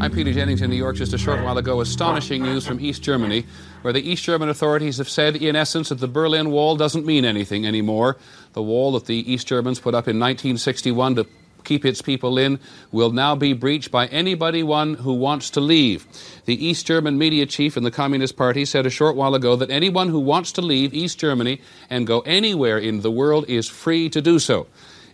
I'm Peter Jennings in New York. Just a short while ago, astonishing news from East Germany, where the East German authorities have said, in essence, that the Berlin Wall doesn't mean anything anymore. The wall that the East Germans put up in 1961 to keep its people in will now be breached by anybody one who wants to leave. The East German media chief in the Communist Party said a short while ago that anyone who wants to leave East Germany and go anywhere in the world is free to do so.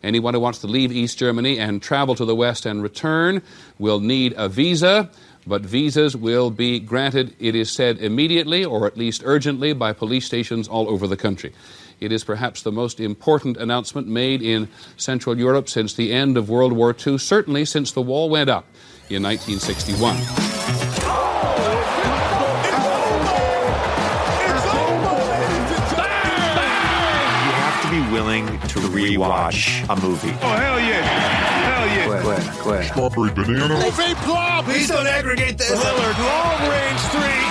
Anyone who wants to leave East Germany and travel to the West and return will need a visa, but visas will be granted, it is said, immediately or at least urgently by police stations all over the country. It is perhaps the most important announcement made in Central Europe since the end of World War II, certainly since the wall went up in 1961. You have to be willing to rewatch a movie. Oh, hell yeah. Hell yeah. Quit, quit. Strawberry banana. Please don't aggregate this. Lillard, long range three.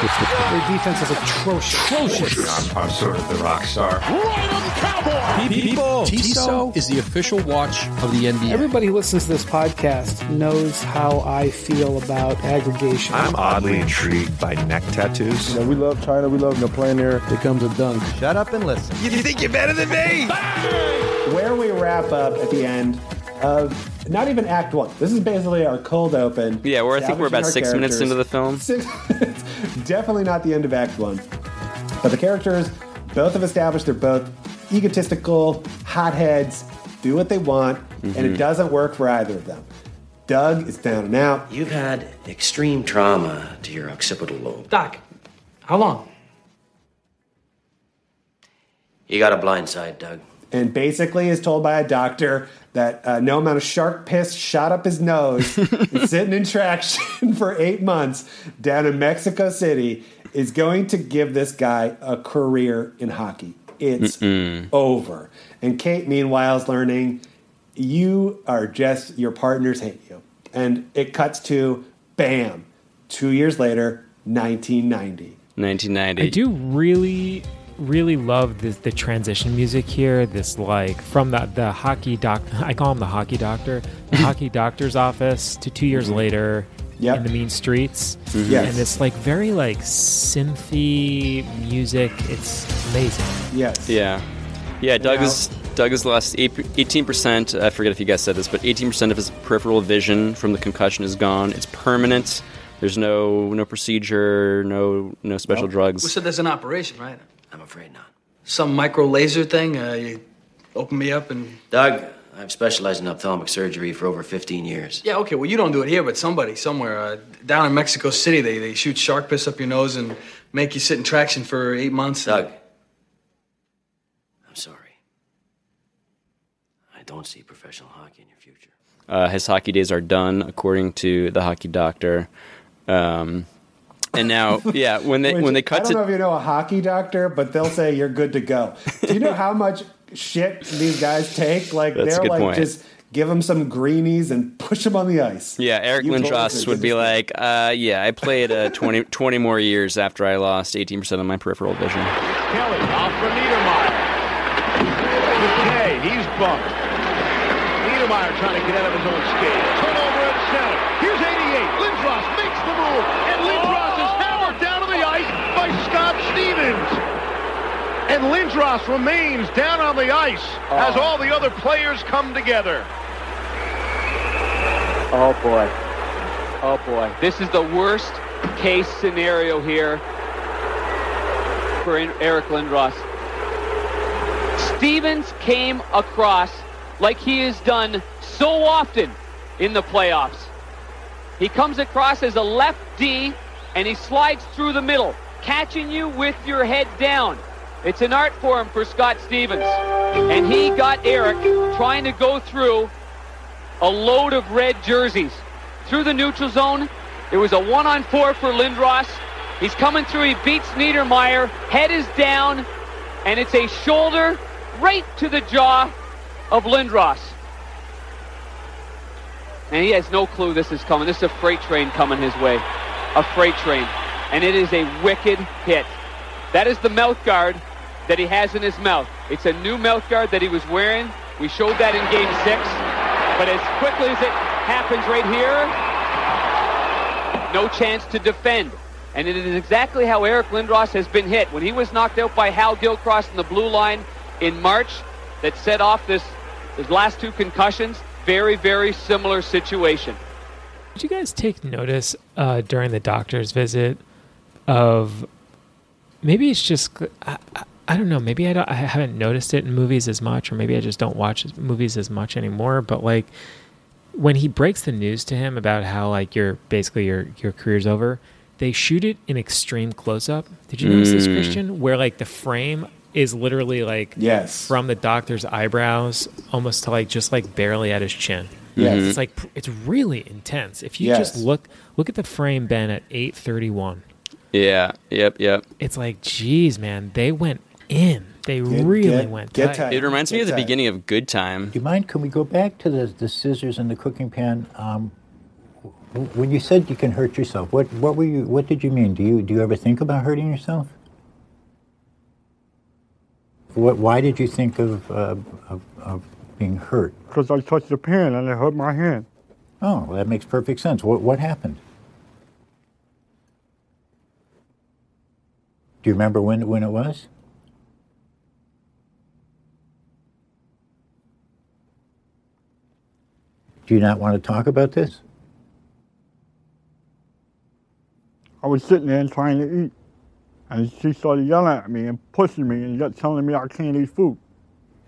Their defense is atrocious. I'm, I'm sort of the rock star. Right on cowboy. People, Tissot is the official watch of the NBA. Everybody who listens to this podcast knows how I feel about aggregation. I'm oddly intrigued by neck tattoos. we love China. We love you know, playing there. Here comes a dunk. Shut up and listen. You think you're better than me? where we wrap up at the end of not even Act One. This is basically our cold open. Yeah, we're, I think we're about six our minutes into the film. Six minutes. Definitely not the end of Act One. But the characters, both have established they're both egotistical, hotheads, do what they want, and Mm-hmm. it doesn't work for either of them. Doug is down and out. You've had extreme trauma to your occipital lobe. Doc, how long? You got a blind side, Doug. and basically is told by a doctor that uh, no amount of shark piss shot up his nose and sitting in traction for eight months down in Mexico City is going to give this guy a career in hockey. It's over. And Kate, meanwhile, is learning you are just, your partners hate you. And it cuts to bam, two years later, 1990. 1990. I do really, really love this, the transition music here. This like from the the hockey doc. I call him the hockey doctor. The hockey doctor's office to two years mm-hmm. later Yep. in the mean streets. Mm-hmm. Yes. And it's like very like synthy music. It's amazing. Yes. Yeah, yeah. Doug Now- is Doug has lost eighteen percent. I forget if you guys said this, but eighteen percent of his peripheral vision from the concussion is gone. It's permanent. There's no no procedure, no no special We drugs. said there's an operation, right? I'm afraid not. Some micro laser thing. Uh, you open me up and Doug, I've specialized in ophthalmic surgery for over 15 years. yeah, okay. Well, you don't do it here, but somebody somewhere uh, down in Mexico City, they they shoot shark piss up your nose and make you sit in traction for eight months. Doug, I'm sorry. I don't see professional hockey in your future. Uh, his hockey days are done, according to the hockey doctor. Um, and now, yeah, when they Which, when they cut, I don't know if you know a hockey doctor, but they'll say you're good to go. Do you know how much shit these guys take? Like That's they're good like point. just give them some greenies and push them on the ice. Yeah, Eric You Lindros would be like, uh, yeah, I played uh, 20, 20 more years after I lost 18% of my peripheral vision. Kelly off for Niedermayer. McKay, he's bumped. Niedermayer trying to get out of his own skate. Turnover at center. Here's 88. Lindros makes the move. And Lindros is hammered down to the ice by Scott Stevens. And Lindros remains down on the ice as oh. all the other players come together. Oh boy. Oh boy. This is the worst case scenario here for Eric Lindros. Stevens came across like he has done so often in the playoffs. He comes across as a left D and he slides through the middle, catching you with your head down. It's an art form for Scott Stevens. And he got Eric trying to go through a load of red jerseys. Through the neutral zone, it was a one on four for Lindros. He's coming through, he beats Niedermayer, head is down, and it's a shoulder right to the jaw of Lindros. And he has no clue this is coming. This is a freight train coming his way. A freight train. And it is a wicked hit. That is the mouth guard that he has in his mouth. It's a new mouth guard that he was wearing. We showed that in game six. But as quickly as it happens right here, no chance to defend. And it is exactly how Eric Lindros has been hit. When he was knocked out by Hal Gilcross in the blue line in March, that set off this his last two concussions, very, very similar situation. Did you guys take notice uh, during the doctor's visit of maybe it's just I, I, I don't know maybe I, don't, I haven't noticed it in movies as much or maybe I just don't watch movies as much anymore but like when he breaks the news to him about how like your basically your your career's over they shoot it in extreme close up did you notice this Mm. Christian where like the frame is literally like Yes. from the doctor's eyebrows almost to like just like barely at his chin Yes. it's like it's really intense if you Yes. just look look at the frame Ben at 831 Yeah. Yep. Yep. it's like geez man they went in they Get- really get- went get tight. tight. It reminds me Get of the tight. beginning of Good Time. Do you mind? Can we go back to the, the scissors and the cooking pan? Um, when you said you can hurt yourself, what what were you? What did you mean? Do you do you ever think about hurting yourself? What? Why did you think of uh, of, of being hurt? Because I touched the pan and it hurt my hand. Oh, well, that makes perfect sense. What what happened? Do you remember when when it was? Do you not want to talk about this? I was sitting there trying to eat. And she started yelling at me and pushing me and yet telling me I can't eat food.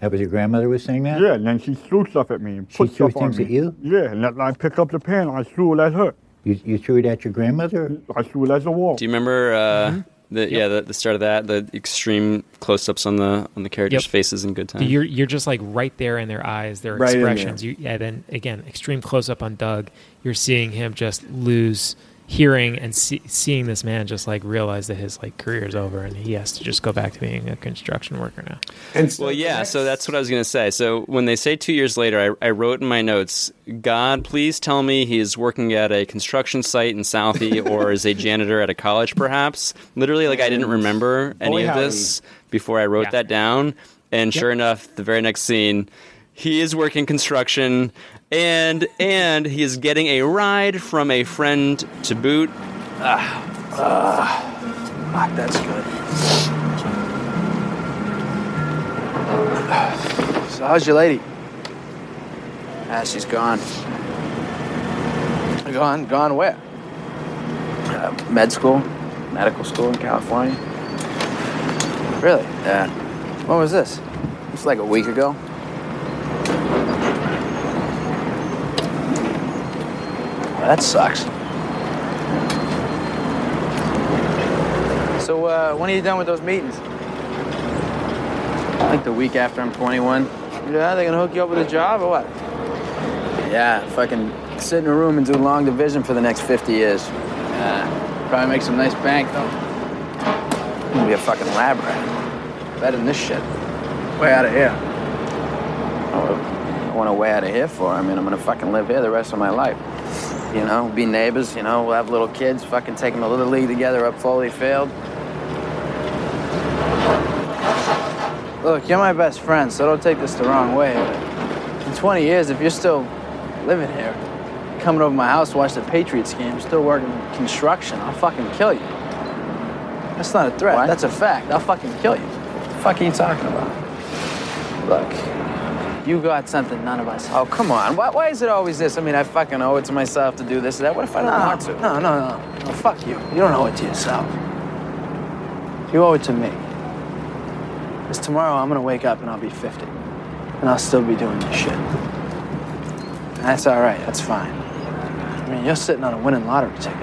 That was your grandmother was saying that? Yeah, and then she threw stuff at me and She put threw stuff on things at you? Yeah, and then I picked up the pan and I threw it at her. You, you threw it at your grandmother? I threw it at the wall. Do you remember uh, Mm-hmm. The yeah the, the start of that the extreme close-ups on the on the characters' Yep. faces in Good Time? You're you're just like right there in their eyes, their Right expressions. You, yeah, then again, extreme close up on Doug. You're seeing him just lose hearing and see, seeing this man just like realize that his like career is over and he has to just go back to being a construction worker now. And so Well, yeah, so that's what I was going to say. So when they say two years later, I, I wrote in my notes, God, please tell me he is working at a construction site in Southie or is a janitor at a college, perhaps. Literally, like, I didn't remember any Boy, of this before I wrote Yeah. that down. And sure enough, the very next scene, he is working construction and and he is getting a ride from a friend to boot. Ah, Fuck, that's good. So how's your lady? Ah, she's gone. Gone? Gone where? Uh, med school, medical school in California. Really? Yeah, When was this? it's like a week ago. That sucks. So, uh, when are you done with those meetings? Like the week after I'm 21. Yeah, they gonna hook you up with a job or what? Yeah, fucking sit in a room and do long division for the next 50 years. Uh, probably make some nice bank though. I'm gonna be a fucking lab rat. Better than this shit. Way out of here. I want to way out of here for. I mean, I'm gonna fucking live here the rest of my life. You know, be neighbors. You know, we'll have little kids. Fucking take them to little league together up Foley Field. Look, you're my best friend, so don't take this the wrong way. But in 20 years, if you're still living here, coming over my house to watch the Patriots game, still working construction, I'll fucking kill you. That's not a threat. What? That's a fact. I'll fucking kill you. What the fuck are you talking about? Look, you got something none of us. Oh, come on. Why, why is it always this? I mean, I fucking owe it to myself to do this or that. What if I don't no, want to? No, no, no, no. Fuck you. You don't owe it to yourself. You owe it to me. Because tomorrow I'm gonna wake up and I'll be 50. And I'll still be doing this shit. And that's alright, that's fine. I mean, you're sitting on a winning lottery ticket.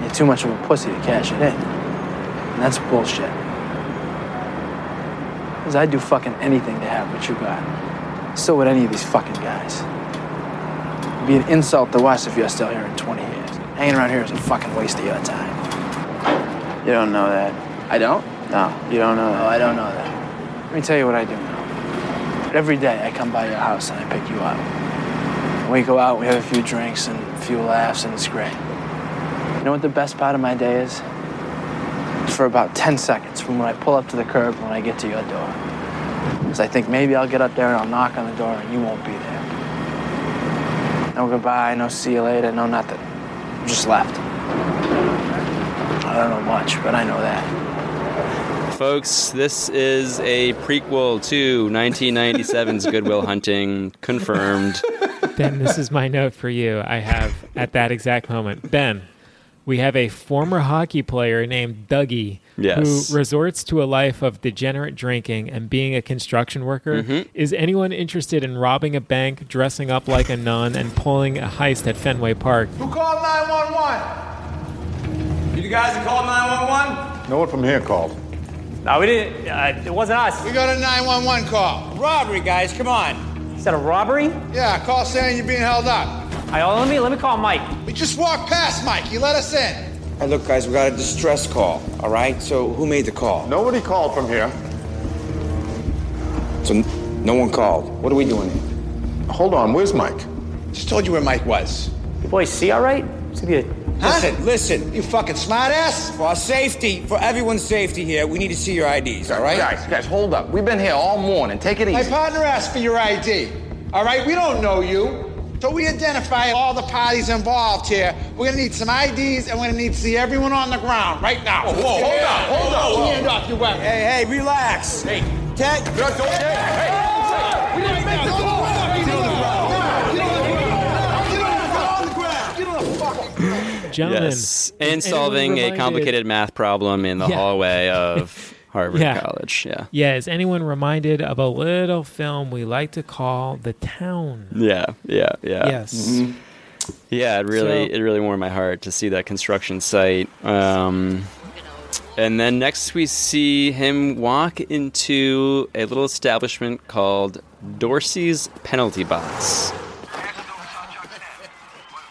You're too much of a pussy to cash it in. And that's bullshit. Because I'd do fucking anything to have what you got. So would any of these fucking guys. It'd be an insult to us if you're still here in 20 years. Hanging around here is a fucking waste of your time. You don't know that. I don't? No, you don't know No, that. Oh, I don't know that. Let me tell you what I do know. Every day I come by your house and I pick you up. We go out, we have a few drinks and a few laughs, and it's great. You know what the best part of my day is? It's for about 10 seconds from when I pull up to the curb when I get to your door. Because I think maybe I'll get up there and I'll knock on the door and you won't be there. No goodbye, no see you later, no nothing. I'm just left. I don't know much, but I know that. Folks, this is a prequel to 1997's Good Will Hunting, confirmed. Ben, this is my note for you. I have at that exact moment. Ben, we have a former hockey player named Dougie Yes. who resorts to a life of degenerate drinking and being a construction worker. Mhm. Is anyone interested in robbing a bank, dressing up like a nun, and pulling a heist at Fenway Park? Who called 911? You the guys who called 911? No one from here called. No, we didn't. Uh, it wasn't us. We got a 911 call. Robbery, guys, come on. Is that a robbery? Yeah, call saying you're being held up. I, All right, let me let me call Mike. We just walked past Mike. He let us in. Hey, look, guys, we got a distress call, all right? So who made the call? Nobody called from here. So no one called. What are we doing here? Hold on, where's Mike? Just told you where Mike was. You boys see all right? It's gonna be a- Listen, listen. You fucking smartass. For our safety, for everyone's safety here, we need to see your IDs, all right? Guys, guys, hold up. We've been here all morning. Take it easy. My partner asked for your ID. All right, we don't know you. So we identify all the parties involved here. We're gonna need some IDs and we're gonna need to see everyone on the ground right now. Whoa, whoa, hold up, hold up, whoa. Hand off your weapon. Hey, hey, relax. Hey, Ted. Don't, don't, hey, hey. We didn't make the call. Get on the ground. Get on the ground. Get on the ground. Get on the fucking ground. Gentlemen, yes. And solving a reminded- complicated math problem in the Yeah. hallway of Harvard Yeah. College. Yeah. Yeah, is anyone reminded of a little film we like to call The Town? Yeah, yeah, yeah. Yes. Yeah, it really So- it really warmed my heart to see that construction site. Um, and then next we see him walk into a little establishment called Dorsey's Penalty Box.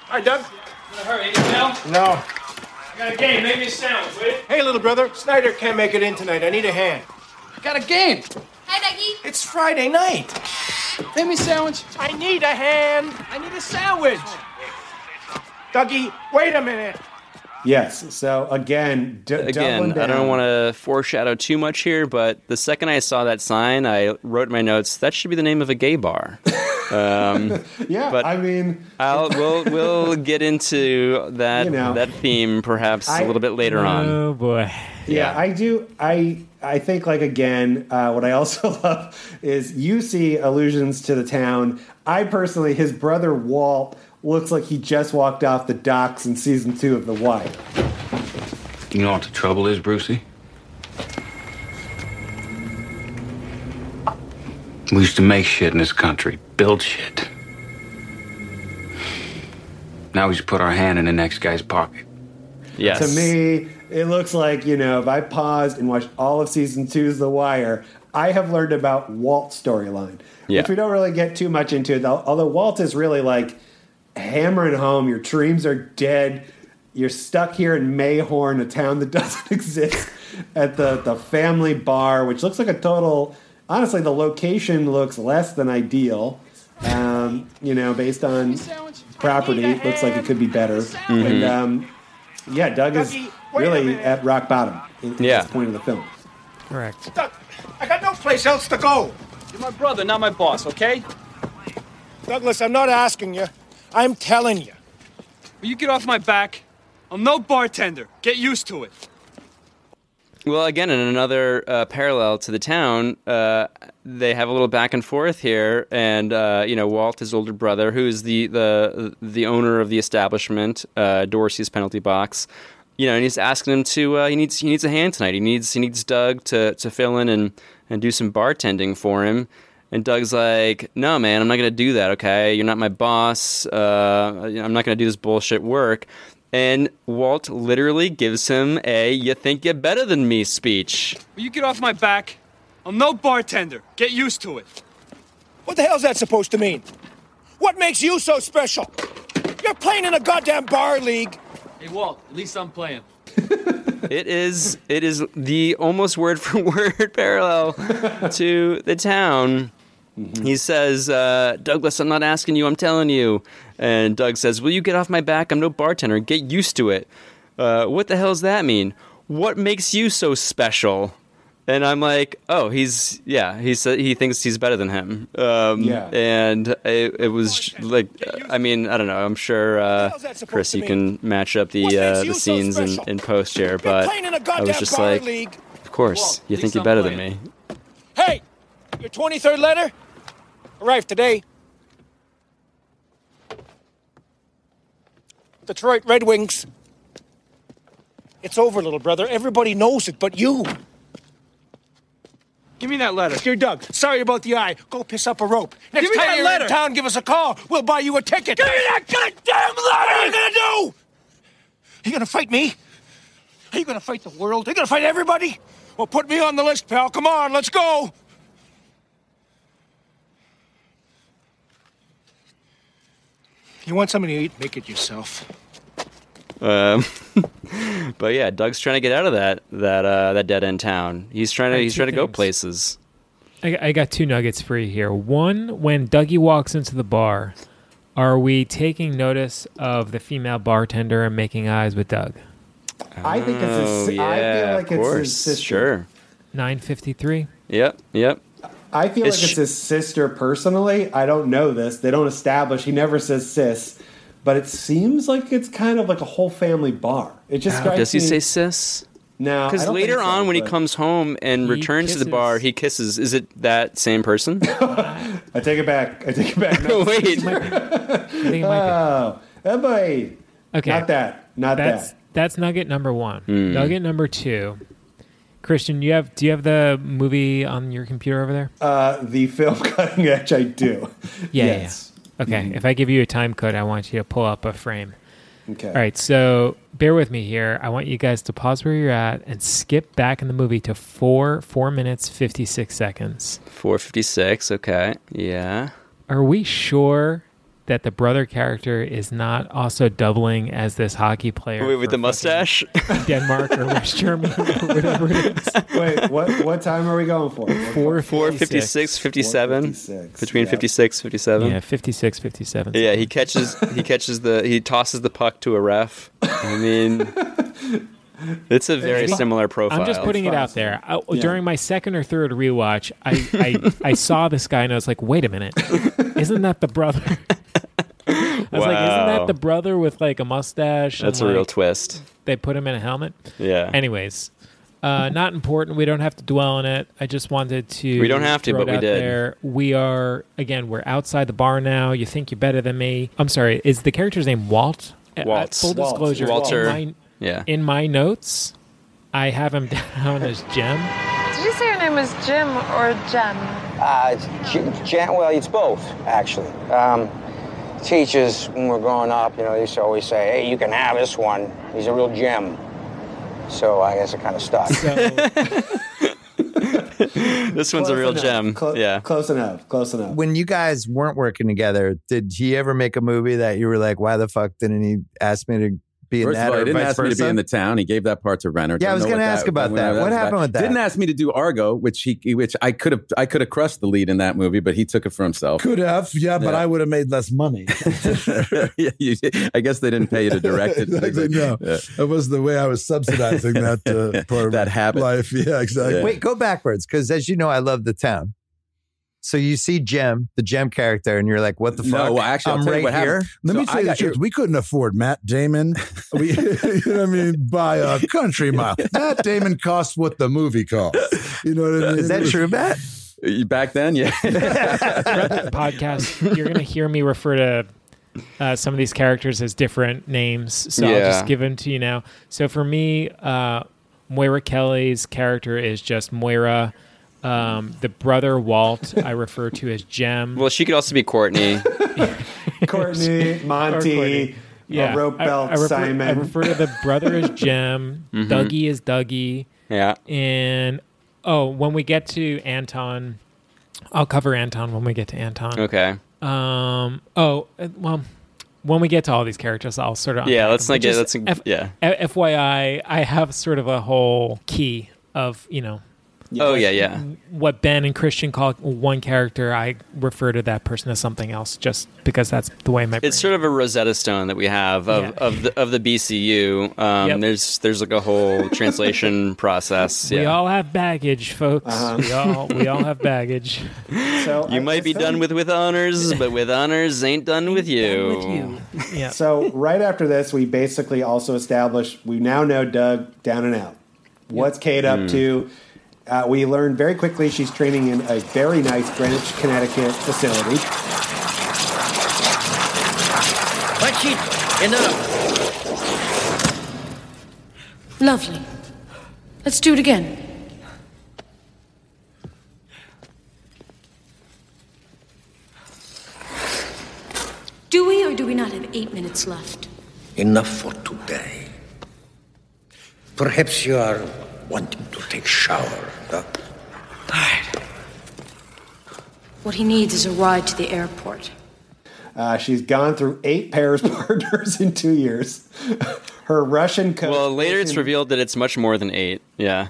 Hi, Doug. In a hurry, Bill? No. I got a game. Make me a sandwich, will you? Hey, little brother. Snyder can't make it in tonight. I need a hand. Got a game. Hi, Dougie. It's Friday night. Make me a sandwich. I need a hand. I need a sandwich. Dougie, wait a minute. Yes. So again, d- Again, doubling I don't want to foreshadow too much here, but the second I saw that sign, I wrote in my notes that should be the name of a gay bar. Um, Yeah, but I mean, I'll we'll we'll get into that You know. that theme perhaps I- a little bit later on. Oh boy. Yeah, I do. I I think like again, uh, what I also love is you see allusions to the town. I personally, his brother Walt looks like he just walked off the docks in season two of The Wire. You know what the trouble is, Brucey? We used to make shit in this country, build shit. Now we just put our hand in the next guy's pocket. Yes. To me, it looks like you know if I paused and watched all of season two's The Wire, I have learned about Walt's storyline, Yeah. which we don't really get too much into. Though, although Walt is really like hammering home, your dreams are dead. You're stuck here in Mayhorn, a town that doesn't exist, at the the family bar, which looks like a total. Honestly, the location looks less than ideal. Um, you know, based on property, looks like it could be better. Mhm. And um, yeah, Doug is Dougie, wait really at rock bottom in, in Yeah. this point of the film. Correct. Doug, I got no place else to go. You're my brother, not my boss, okay? Douglas, I'm not asking you. I'm telling you. Will you get off my back? I'm no bartender. Get used to it. Well, again, in another uh, parallel to the town, uh, they have a little back and forth here, and uh, you know, Walt, his older brother, who is the the the owner of the establishment, uh, Dorsey's Penalty Box, you know, and he's asking him to uh, he needs he needs a hand tonight. He needs he needs Doug to to fill in and and do some bartending for him. And Doug's like, "No, man, I'm not gonna do that. Okay, you're not my boss. Uh, I'm not gonna do this bullshit work." And Walt literally gives him a "You think you're better than me" speech. Will you get off my back? I'm no bartender. Get used to it. What the hell's that supposed to mean? What makes you so special? You're playing in a goddamn bar league. Hey, Walt, at least I'm playing. it is it is the almost word for word parallel to the town. He says, uh, Douglas, I'm not asking you, I'm telling you. And Doug says, Will you get off my back? I'm no bartender. Get used to it. Uh, what the hell does that mean? What makes you so special? And I'm like, oh, he's yeah, he said he thinks he's better than him. Um, Yeah. And it, it was like, I mean, I don't know. I'm sure uh, Chris, you can match up the uh, the scenes in, in post here, but playing in a I was just like, league. of course, you think you're better than me. Hey, your 23rd letter arrived today. Detroit Red Wings. It's over, little brother. Everybody knows it, but you. Give me that letter. Dear Doug, sorry about the eye. Go piss up a rope. Next Give me time that you're letter. in town, give us a call. We'll buy you a ticket. Give me that goddamn letter! What are you gonna do? Are you gonna fight me? Are you gonna fight the world? Are you gonna fight everybody? Well, put me on the list, pal. Come on, let's go. You want something to eat? Make it yourself. Um, but yeah, Doug's trying to get out of that that uh, that dead end town. He's trying to he's two trying to go places. I, I got two nuggets for you here. One, when Dougie walks into the bar, are we taking notice of the female bartender and making eyes with Doug? I think it's a Oh, si- I yeah, feel like of it's his course, sister. sure. Nine fifty three. Yep, yep. I feel Is like she- it's his sister personally. I don't know this. They don't establish. He never says sis, but it seems like it's kind of like a whole family bar. It just strikes Does he me- say sis? No, Because later so, on, when he comes home and He returns to the bar, he kisses. Is it that same person? I take it back. I take it back. No, Wait. I think it might oh, oh boy. Okay, Not that. Not that's that. that's nugget number one. Hmm. Nugget number two. Christian, you have do you have the movie on your computer over there? Uh, the film cutting edge. I do. Yeah, yeah, yes. yeah. Okay, if I give you a time code, I want you to pull up a frame. Okay. All right, so bear with me here. I want you guys to pause where you're at and skip back in the movie to four four minutes fifty six seconds. Four fifty six. Okay. Yeah. Are we sure that the brother character is not also doubling as this hockey player Wait, with the mustache. Denmark or West Germany or whatever it is? Wait, what? What time are we going for? Four Four fifty six, fifty seven. Between yeah. fifty six, fifty seven. Yeah, 56, 57. Yeah, he catches he catches the he tosses the puck to a ref. I mean, it's a very Maybe- similar profile. I'm just putting it out there. I, Yeah. During my second or third rewatch, I, I I saw this guy and I was like, wait a minute, isn't that the brother? I was like, isn't that the brother with like a mustache? and, That's a real like, twist. They put him in a helmet. Yeah. Anyways, uh, not important. We don't have to dwell on it. I just wanted to. We don't have to, throw but we out did. There. We are again. We're outside the bar now. You think you're better than me? I'm sorry. Is the character's name Walt? Walt. full Walt. disclosure. Walter. In my, Yeah. in my notes, I have him down as Jem. Did you say your name was Jim or Jem? Uh, J- Jan, well, it's both, actually. Um, teachers, when we were growing up, you know, they used to always say, hey, you can have this one. He's a real gem. So I guess it kind of stuck. This one's a real enough. gem. Clo- yeah. Close enough. Close enough. When you guys weren't working together, did he ever make a movie that you were like, why the fuck didn't he ask me to be in First that of all, or he didn't vice ask me to be in the town. He gave that part to Renner. Yeah, I Don't was gonna what ask about that. What was happened with that? Didn't ask me to do Argo, which he, which I could have, I could have crushed the lead in that movie, but he took it for himself. Could have, yeah, but I would have made less money. yeah, you, I guess they didn't pay you to direct it. exactly, no, Yeah. that was the way I was subsidizing that uh, part of That habit. life. Yeah, exactly. Wait, go backwards because as you know, I love the town. So you see Jem, the Jem character, and you're like, "What the fuck?" No, uh, well, actually, I'll I'm tell you right what here. happened. Let So me tell I you the got truth. We couldn't afford Matt Damon. We, you know what I mean? By a country mile. Matt Damon cost what the movie cost. You know what I mean? Is that true, Matt? Back then, yeah. throughout podcast, you're going to hear me refer to uh, some of these characters as different names. So I'll just give them to you now. So for me, uh, Moira Kelly's character is just Moira. Um, the brother Walt, I refer to as Jem. Well, she could also be Courtney. Courtney, Monty, Courtney. yeah. rope belt, I, refer, Simon. I refer to the brother as Jem. Mhm. Dougie is Dougie. Yeah. And oh, when we get to Anton, I'll cover Anton when we get to Anton. Okay. Um. Oh, uh, well, when we get to all these characters, I'll sort of Yeah, unpack let's them. not get- let's- yeah. F- FYI, I have sort of a whole key of you know Oh yeah, yeah. What Ben and Christian call one character, I refer to that person as something else, just because that's the way my. It's sort of a Rosetta Stone that we have of, Yeah. of the of the BCU. Um, Yep. There's there's like a whole translation process. We all have baggage, folks. Uh-huh. We all we all have baggage. So you might be done with with honors, but with honors ain't done with you. With you. Yeah. So right after this, we basically also established we now know Doug down and out. What's Kate up Mm. to? Uh, we learned very quickly she's training in a very nice Greenwich, Connecticut facility. That's it. Enough. Lovely. Let's do it again. Do we or do we not have eight minutes left? Enough for today. Perhaps you are wanting to take a shower. Huh? What he needs is a ride to the airport. Uh, she's gone through eight pairs partners in two years. Her Russian coach. Well, later it's revealed that it's much more than eight. Yeah.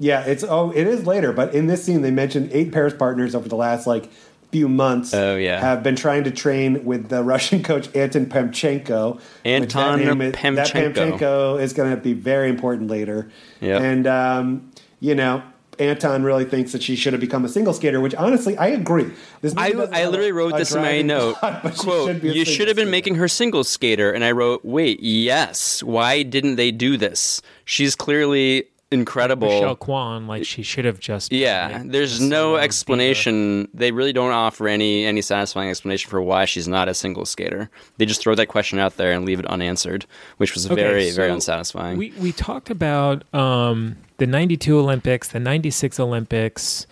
Yeah, it's oh, it is later, but in this scene they mentioned eight pairs partners over the last like few months. Oh yeah. have been trying to train with the Russian coach Anton Pamchenko. that Anton is- That Pamchenko. Is going to be very important later. And um, you know, Anton really thinks that she should have become a single skater, which honestly I agree. This I, I literally wrote this in my note. plot, Quote, should you should have been making her single skater. And I wrote, wait, yes. Why didn't they do this? She's clearly incredible. Michelle Kwan, like she should have just. Yeah, there's no explanation. They really don't offer any any satisfying explanation for why she's not a single skater. They just throw that question out there and leave it unanswered, which was Okay, very very unsatisfying. We we talked about um, the '92 Olympics, the '96 Olympics,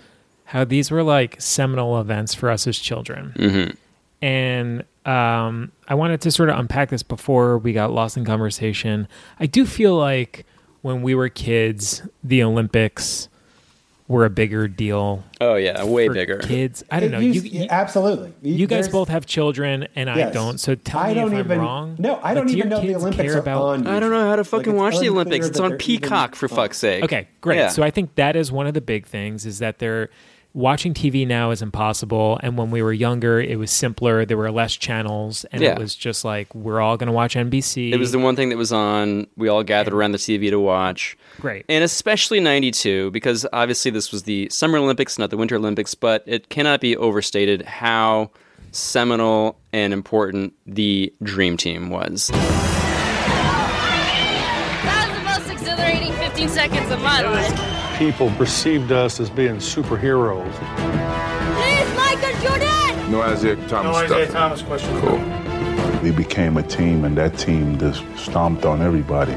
how these were like seminal events for us as children, Mhm. and um, I wanted to sort of unpack this before we got lost in conversation. I do feel like when we were kids, the Olympics were a bigger deal. Oh yeah, way bigger. Kids, I don't It know. used- you, you- absolutely. You guys There's- both have children, and I Yes. don't. So tell I me don't if even- I'm wrong. no, I Like, don't do even know the kids Olympics care are about. on I don't know how to fucking it's watch the Olympics. It's on they're Peacock for fuck's sake. Okay, great. Yeah. So I think that is one of the big things is that they're watching TV now is impossible. And when we were younger, it was simpler. There were less channels, and Yeah. it was just like we're all going to watch NBC. It was the one thing that was on. We all gathered around the TV to watch. Great. And especially 92, because obviously this was the Summer Olympics, not the Winter Olympics, but it cannot be overstated how seminal and important the Dream Team was. That was the most exhilarating 15 seconds of my life. People perceived us as being superheroes. Please, Michael Jordan! No Isiah Thomas No Isiah stuff. Thomas question. Cool. We became a team, and that team just stomped on everybody.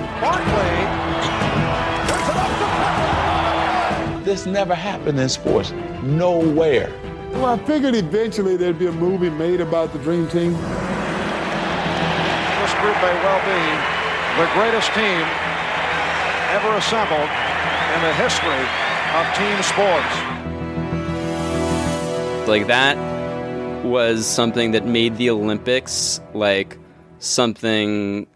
This never happened in sports. Nowhere. Well, I figured eventually there'd be a movie made about the Dream Team. This group may well be the greatest team ever assembled in the history of team sports. Like that was something that made the Olympics like something.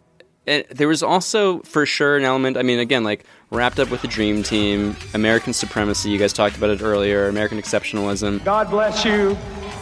And there was also for sure an element. I mean, again, like wrapped up with the Dream Team, American supremacy. You guys talked about it earlier. American exceptionalism. God bless you,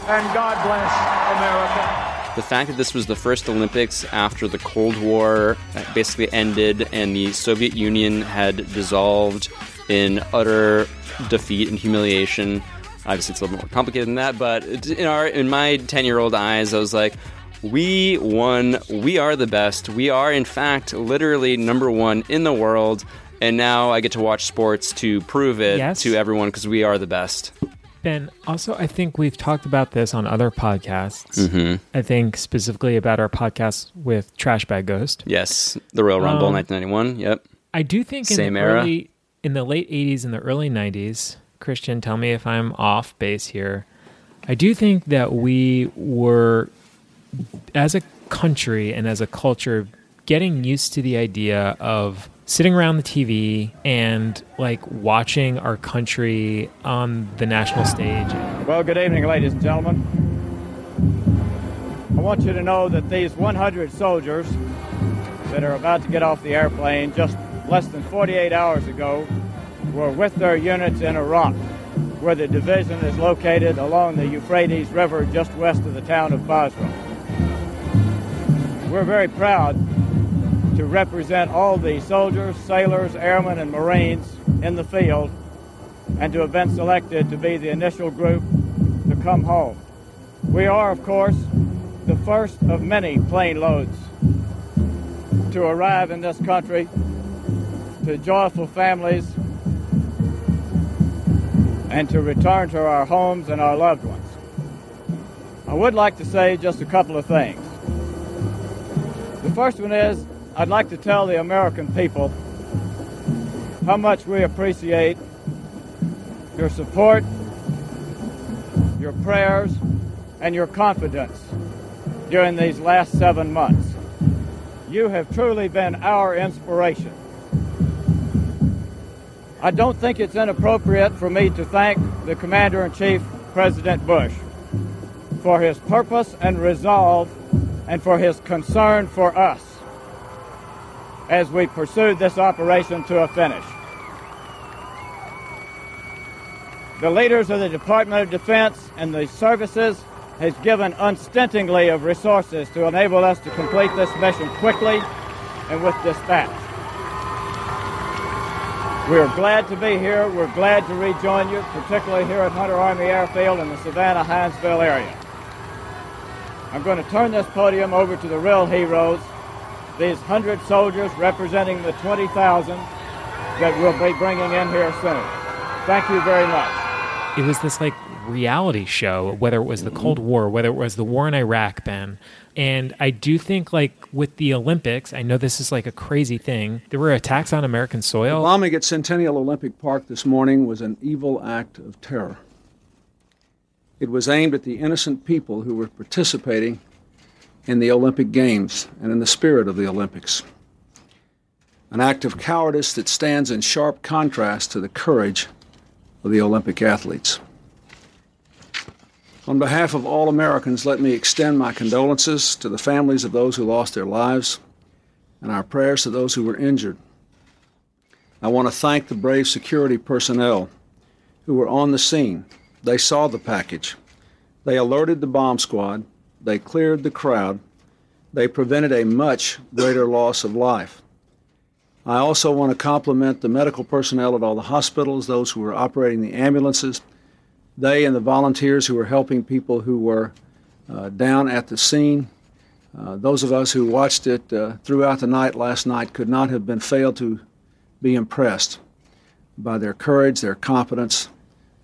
and God bless America. The fact that this was the first Olympics after the Cold War basically ended and the Soviet Union had dissolved in utter defeat and humiliation. Obviously, it's a little more complicated than that, but in our in my ten year old eyes, I was like, "We won. We are the best. We are, in fact, literally number one in the world." And now I get to watch sports to prove it Yes. to everyone because we are the best. Ben, also, I think we've talked about this on other podcasts. Mhm. I think specifically about our podcast with Trash Bag Ghost. Yes, the Royal Rumble, Um, 1991. Yep. I do think in Same the era. early, in the late '80s and the early '90s, Christian, tell me if I'm off base here. I do think that we were, as a country and as a culture, getting used to the idea of sitting around the TV and like watching our country on the national stage. Well, good evening, ladies and gentlemen. I want you to know that these 100 soldiers that are about to get off the airplane just less than 48 hours ago were with their units in Iraq, where the division is located along the Euphrates River just west of the town of Basra. We're very proud to represent all the soldiers, sailors, airmen, and Marines in the field and to have been selected to be the initial group to come home. We are, of course, the first of many plane loads to arrive in this country to joyful families and to return to our homes and our loved ones. I would like to say just a couple of things. The first one is I'd like to tell the American people how much we appreciate your support, your prayers, and your confidence during these last seven months. You have truly been our inspiration. I don't think it's inappropriate for me to thank the Commander in Chief, President Bush, for his purpose and resolve and for his concern for us as we pursued this operation to a finish. The leaders of the Department of Defense and the services has given unstintingly of resources to enable us to complete this mission quickly and with dispatch. We are glad to be here. We're glad to rejoin you, particularly here at Hunter Army Airfield in the Savannah Hinesville area. I'm going to turn this podium over to the real heroes, these 100 soldiers representing the 20,000 that we'll be bringing in here soon. Thank you very much. It was this like reality show, whether it was the Cold mm-hmm. War, whether it was the war in Iraq, Ben. And I do think, like with the Olympics, I know this is like a crazy thing. There were attacks on American soil. The Bombing at Centennial Olympic Park this morning was an evil act of terror. It was aimed at the innocent people who were participating in the Olympic Games and in the spirit of the Olympics. An act of cowardice that stands in sharp contrast to the courage of the Olympic athletes. On behalf of all Americans, let me extend my condolences to the families of those who lost their lives and our prayers to those who were injured. I want to thank the brave security personnel who were on the scene. They saw the package. They alerted the bomb squad. They cleared the crowd. They prevented a much greater loss of life. I also want to compliment the medical personnel at all the hospitals, those who were operating the ambulances, they and the volunteers who were helping people who were uh, down at the scene. Uh, those of us who watched it uh, throughout the night last night could not have been failed to be impressed by their courage, their competence,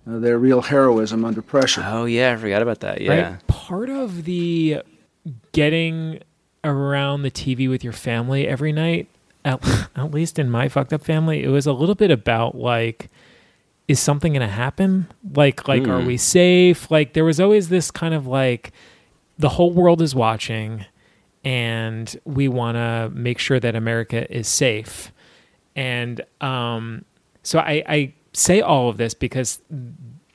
uh, their real heroism under pressure. Oh yeah, I forgot about that. Yeah. Right? Part of the getting around the TV with your family every night, at, at least in my fucked up family, it was a little bit about like is something going to happen? Like, like, mm. are we safe? Like, there was always this kind of like, the whole world is watching, and we want to make sure that America is safe. And um, so I, I say all of this because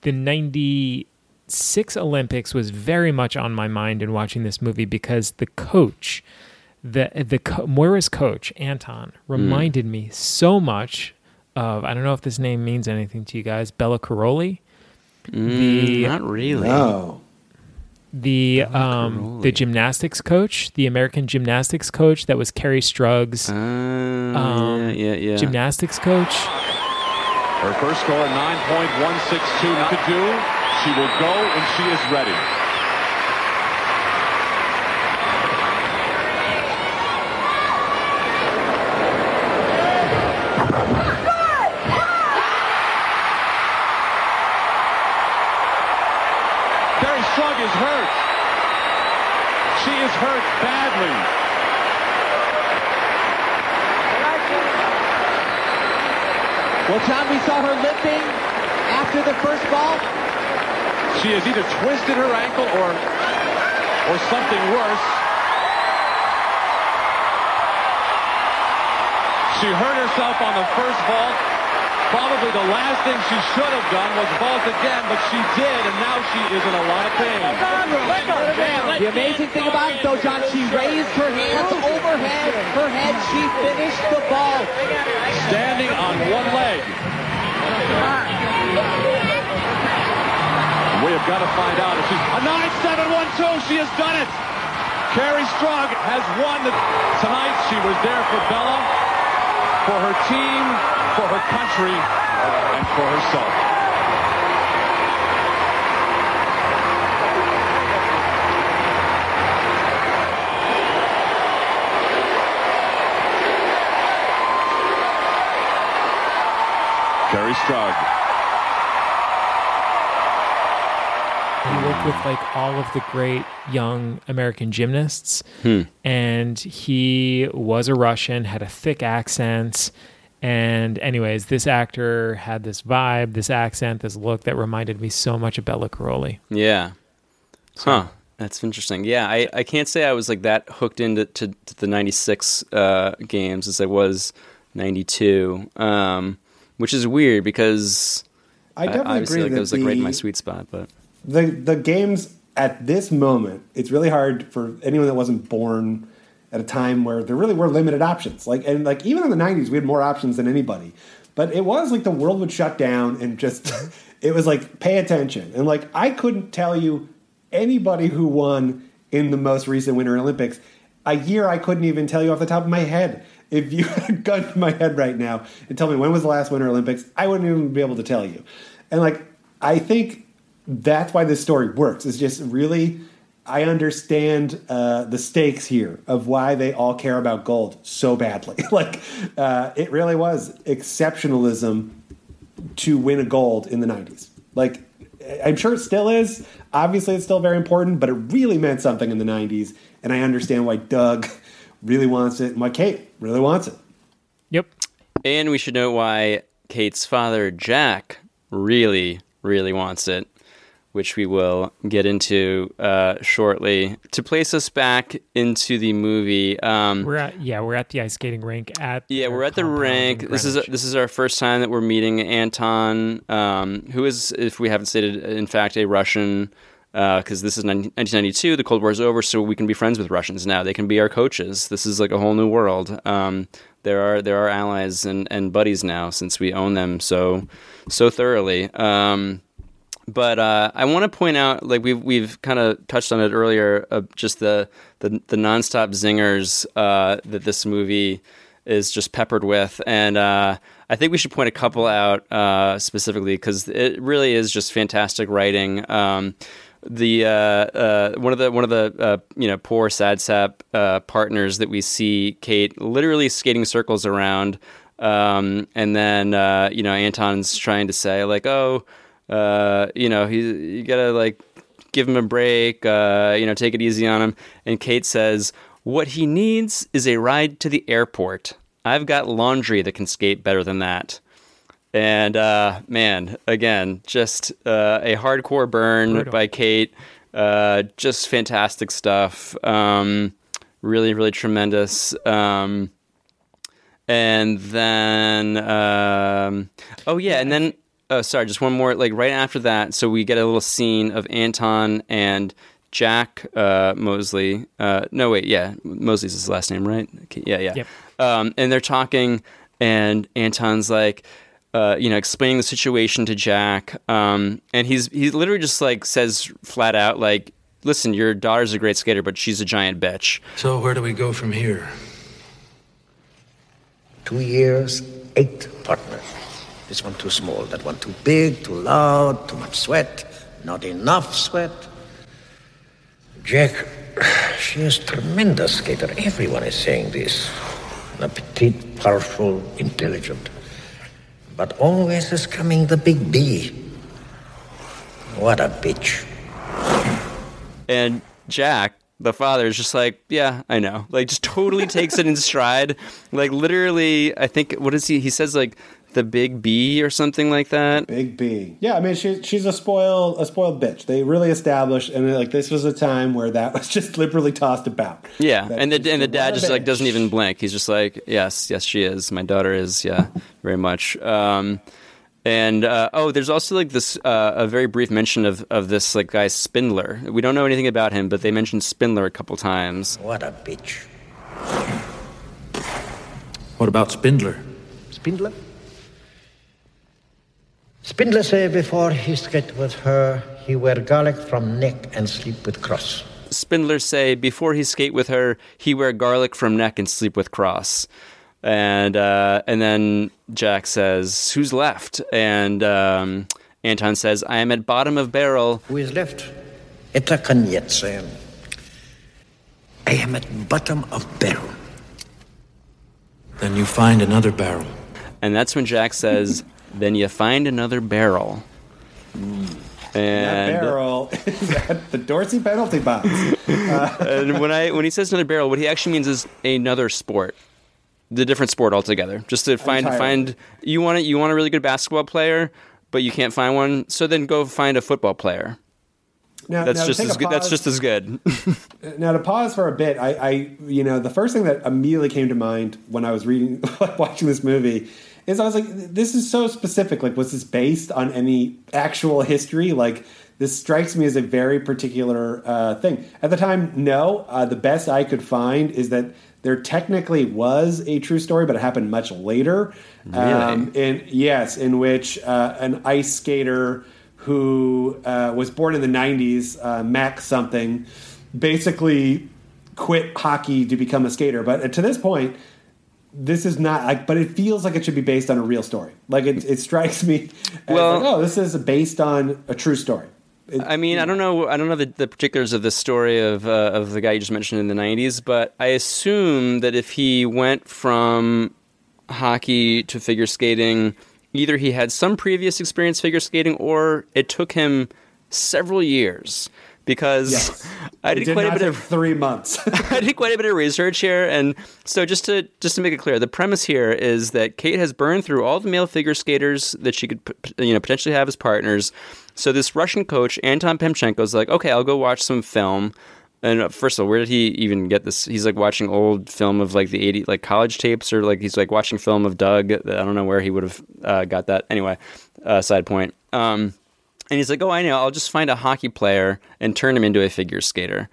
the '96 Olympics was very much on my mind in watching this movie because the coach, the the Moira's coach Anton, reminded mm. me so much of I don't know if this name means anything to you guys. Bela Karolyi. Mm, the, not really. No. The um the gymnastics coach, the American gymnastics coach that was Kerri Strug's uh, um, yeah, yeah, yeah. gymnastics coach. Her first score 9.162 to do. She will go and she is ready. is hurt. She is hurt badly. Well, John, we saw her limping after the first ball. She has either twisted her ankle or, or something worse. She hurt herself on the first vault. Probably the last thing she should have done was vault again, but she did, and now she is in a lot of pain. The amazing thing about it, though, John, she raised her hands overhead, her head, she finished the ball. Standing on one leg. We have got to find out if she's a 9-7-1-2. She has done it. Kerri Strug has won. The, tonight she was there for Bela, for her team, for her country, uh, and for herself. Kerri Strug. He worked with like all of the great young American gymnasts, Hmm. and he was a Russian, had a thick accent. And, anyways, this actor had this vibe, this accent, this look that reminded me so much of Bela Karolyi. Yeah. Huh. That's interesting. Yeah, I, I can't say I was like that hooked into to, to the '96 uh, games as I was '92, um, which is weird because I definitely obviously agree like that that was like right in my sweet spot. But the the games at this moment, it's really hard for anyone that wasn't born at a time where there really were limited options. Like and like even in the '90s, we had more options than anybody. But it was like the world would shut down and just it was like pay attention and like I couldn't tell you anybody who won in the most recent Winter Olympics. A year I couldn't even tell you off the top of my head. If you had a gun to my head right now and tell me when was the last Winter Olympics, I wouldn't even be able to tell you. And like I think that's why this story works. It's just really, I understand uh, the stakes here of why they all care about gold so badly. like, uh, it really was exceptionalism to win a gold in the 90s. Like, I'm sure it still is. Obviously, it's still very important, but it really meant something in the 90s. And I understand why Doug really wants it and why Kate really wants it. Yep. and we should note why Kate's father Jack really really wants it, which we will get into uh, shortly. To place us back into the movie, um, We're at yeah, we're at the ice skating rink at Yeah, we're at the rink. This is this is our first time that we're meeting Anton, um, who is, if we haven't stated, in fact, a Russian. Because this is 19- 1992, the Cold War is over, so we can be friends with Russians now. They can be our coaches. This is like a whole new world. Um, there are there are allies and, and buddies now since we own them so so thoroughly. Um, but uh, I want to point out, like we've we've kind of touched on it earlier, uh, just the the the nonstop zingers uh, that this movie is just peppered with, and uh, I think we should point a couple out uh, specifically because it really is just fantastic writing. Um, the uh, uh, one of the one of the uh, you know poor sad sap uh, partners that we see Kate literally skating circles around, um, and then you know Anton's trying to say like oh uh, you know he you gotta like give him a break uh, you know take it easy on him, and Kate says what he needs is a ride to the airport. I've got laundry that can skate better than that. And uh, man, again, just uh, a hardcore burn Brutal. by Kate. Uh, just fantastic stuff. Um, really, really tremendous. Um, and then, um, oh yeah, and then, oh sorry, just one more. Like right after that, so we get a little scene of Anton and Jack uh, Mosley. Uh, no, wait, yeah, Mosley's his last name, right? Okay, yeah, yeah. Yep. Um, and they're talking, and Anton's like, uh, you know, explaining the situation to Jack, um, and he's he literally just like says flat out like, "Listen, your daughter's a great skater, but she's a giant bitch." So where do we go from here? Two years, eight partners. This one too small, that one too big, too loud, too much sweat, not enough sweat. Jack, she is tremendous skater. Everyone is saying this. A petite, powerful, intelligent. But always is coming the big B. What a bitch. And Jack, the father, is just like, yeah, I know. Like, just totally takes it in stride. Like, literally, I think, what is he? He says, like, the big B or something like that. Big B. Yeah, I mean, she, she's a spoiled a spoiled bitch. They really established, and like this was a time where that was just liberally tossed about. Yeah, That and the and the dad just of like doesn't even blink. He's just like, yes, yes, she is. My daughter is. Yeah, very much. Um, and uh, oh, there's also like this uh, a very brief mention of of this like guy Spindler. We don't know anything about him, but they mentioned Spindler a couple times. What a bitch. What about Spindler? Spindler? Spindler say before he skate with her, he wear garlic from neck and sleep with cross. Spindler say before he skate with her, he wear garlic from neck and sleep with cross. And uh, and then Jack says, "Who's left?" And um, Anton says, "I am at bottom of barrel." Who is left? Eta koniec. I am at bottom of barrel. Then you find another barrel. And that's when Jack says, "Then you find another barrel." That And uh, barrel is at the Dorsey penalty box. and when I when he says another barrel, what he actually means is another sport, the different sport altogether. Just to find Entirely. find you want it, you want a really good basketball player, but you can't find one. So then go find a football player. Now, That's now just as good. That's just as good. Now to pause for a bit, I, I, you know, the first thing that immediately came to mind when I was reading, watching this movie, is I was like, this is so specific. Like, was this based on any actual history? Like, this strikes me as a very particular uh, thing. At the time, no. Uh, the best I could find is that there technically was a true story, but it happened much later. Um, in yes, in which uh, an ice skater who uh, was born in the 90s, uh, Max something, basically quit hockey to become a skater. But to this point, this is not like, but it feels like it should be based on a real story. Like it, it strikes me as Well- like, oh, this is based on a true story. I mean, I don't know. I don't know the, the particulars of the story of uh, of the guy you just mentioned in the '90s, but I assume that if he went from hockey to figure skating, either he had some previous experience figure skating, or it took him several years. Because Yes. I did, did quite a bit of three months. I did quite a bit of research here, and so just to just to make it clear, the premise here is that Kate has burned through all the male figure skaters that she could you know potentially have as partners. So this Russian coach Anton Pamchenko is like, okay, I'll go watch some film. And uh, first of all, where did he even get this? He's like watching old film of like the 80 like college tapes, or like he's like watching film of Doug. I don't know where he would have uh, got that. Anyway, uh, side point. Um, and he's like, "Oh, I know. I'll just find a hockey player and turn him into a figure skater."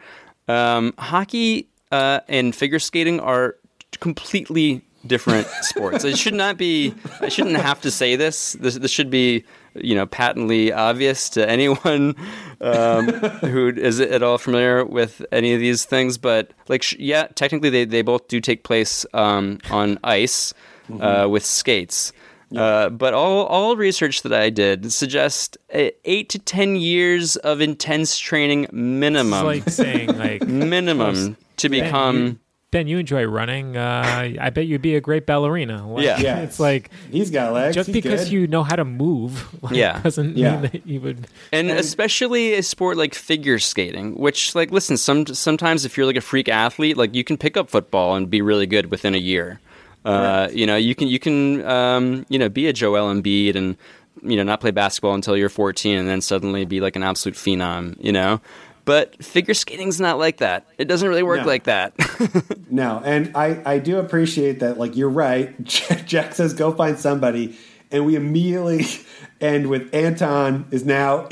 Um, hockey uh, and figure skating are completely different sports. It should not be. I shouldn't have to say this. This, this should be, you know, patently obvious to anyone um, who is at all familiar with any of these things. But like, sh- yeah, technically they they both do take place um, on ice uh, with skates. Uh, but all all research that I did suggests uh, eight to ten years of intense training minimum. It's like saying, like, minimum to become. you- Ben, you enjoy running. Uh, I bet you'd be a great ballerina. Like, Yeah. Yeah. it's like he's got legs. just he's because good. you know how to move, like, Yeah. doesn't Yeah. mean that you would. and especially a sport like figure skating, which, like, listen, some sometimes if you're like a freak athlete, like you can pick up football and be really good within a year. Uh, you know, you can you can um, you know be a Joel Embiid and you know not play basketball until you're 14 and then suddenly be like an absolute phenom. You know, but figure skating's not like that. It doesn't really work No. like that. No, and I, I do appreciate that. Like, you're right. Jack says, go find somebody. And we immediately end with Anton is now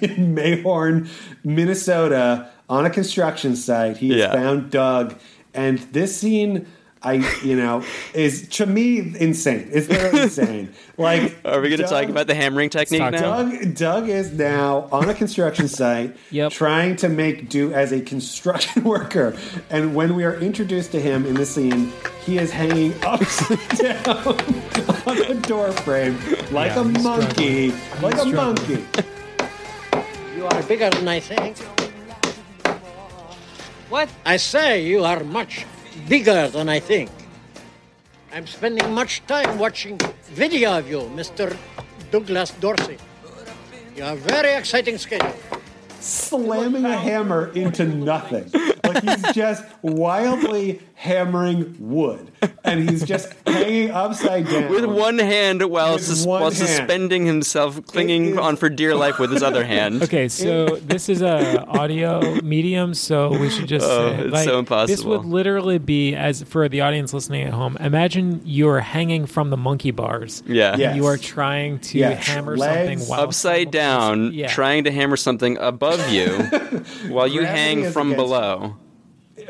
in Mayhorn, Minnesota, on a construction site. He has Yeah. found Doug. And this scene, I, you know, is to me insane. It's very insane. Like, Are we going to talk about the hammering technique now? Doug, Doug is now on a construction site trying to make do as a construction worker. And when we are introduced to him in the scene, he is hanging upside down on a door frame like Yeah, a he's monkey. Like a struggling. monkey. You are bigger than I think. What? I say you are much bigger than I think. I'm spending much time watching video of you, Mr. Douglas Dorsey. You are very exciting skater. Slamming a hammer into nothing. Like he's just wildly hammering wood. And he's just hanging upside down. With one hand while, sus- one while hand. suspending himself, clinging on for dear life with his other hand. Okay, so this is a audio medium, so we should just Oh, say, it's like, so This would literally be as for the audience listening at home. Imagine you're hanging from the monkey bars. Yeah. Yes. you are trying to Yes. hammer Legs something while upside down, Yeah. trying to hammer something above you while you hang from against below.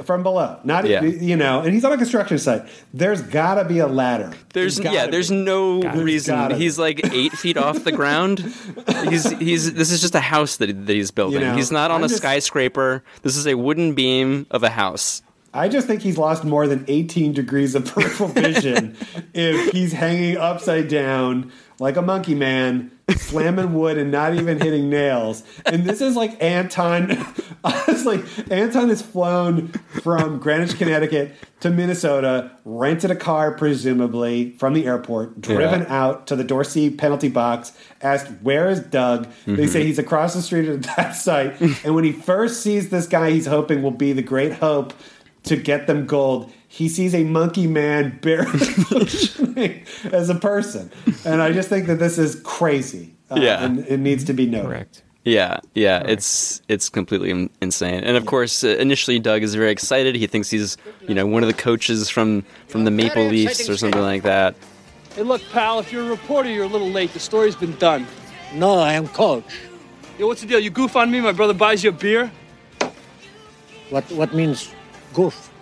from below. Not Yeah. you know, and he's on a construction site. There's got to be a ladder. There's gotta yeah, there's be. no There's reason. gotta. He's like eight feet off the ground. He's he's this is just a house that, that he's building. You know, he's not on I'm a just- skyscraper. This is a wooden beam of a house. I just think he's lost more than 18 degrees of peripheral vision if he's hanging upside down like a monkey man, slamming wood and not even hitting nails. And this is like Anton. Honestly, Anton has flown from Greenwich, Connecticut to Minnesota, rented a car, presumably from the airport, driven Yeah. out to the Dorsey penalty box, asked, Where is Doug? They Mhm. say he's across the street at that site. and when he first sees this guy he's hoping will be the great hope to get them gold, he sees a monkey man barely functioning as a person. And I just think that this is crazy. Uh, Yeah. And it needs to be noted. Correct. Yeah, yeah, it's it's completely insane. And of course, uh, initially Doug is very excited. He thinks he's you know one of the coaches from from the Maple Leafs or something like that. Hey, look, pal, if you're a reporter, you're a little late. The story's been done. No, I am coach. Yo, what's the deal? You goof on me, my brother buys you a beer? What what means goof?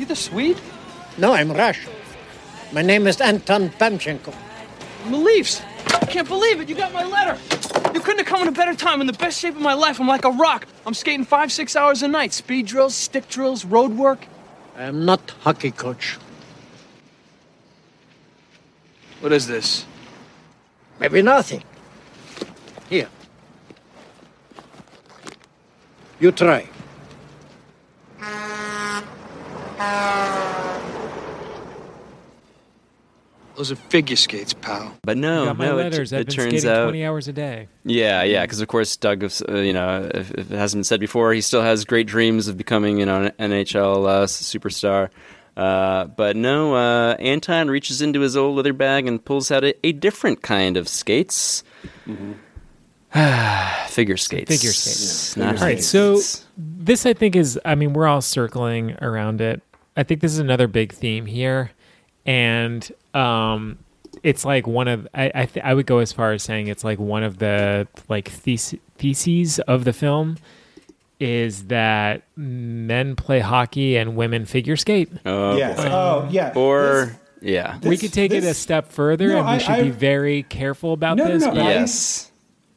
You the Swede? No, I'm Russian. My name is Anton Pamchenko. I'm the Leafs. I can't believe it. You got my letter. You couldn't have come in a better time. In the best shape of my life, I'm like a rock. I'm skating five, six hours a night. Speed drills, stick drills, road work. I am not hockey coach. What is this? Maybe nothing. Here. You try. Those are figure skates, pal. But no, got my no, letters. it, I've it been turns skating out 20 hours a day. Yeah, yeah, because of course Doug, uh, you know, if, if it hasn't been said before, he still has great dreams of becoming, you know, an NHL uh, superstar. Uh, but no, uh, Anton reaches into his old leather bag and pulls out a, a different kind of skates. Figure skates. Figure skates. Not All right, ice so this I think is, I mean, we're all circling around it. I think this is another big theme here, and um, it's like one of I I, th- I would go as far as saying it's like one of the like thes- theses of the film is that men play hockey and women figure skate. Oh, Yes. boy. Oh, yeah. Or yeah, we could take it a step further, No, and we I- should be very careful about No, no, this. no, but- I- yes.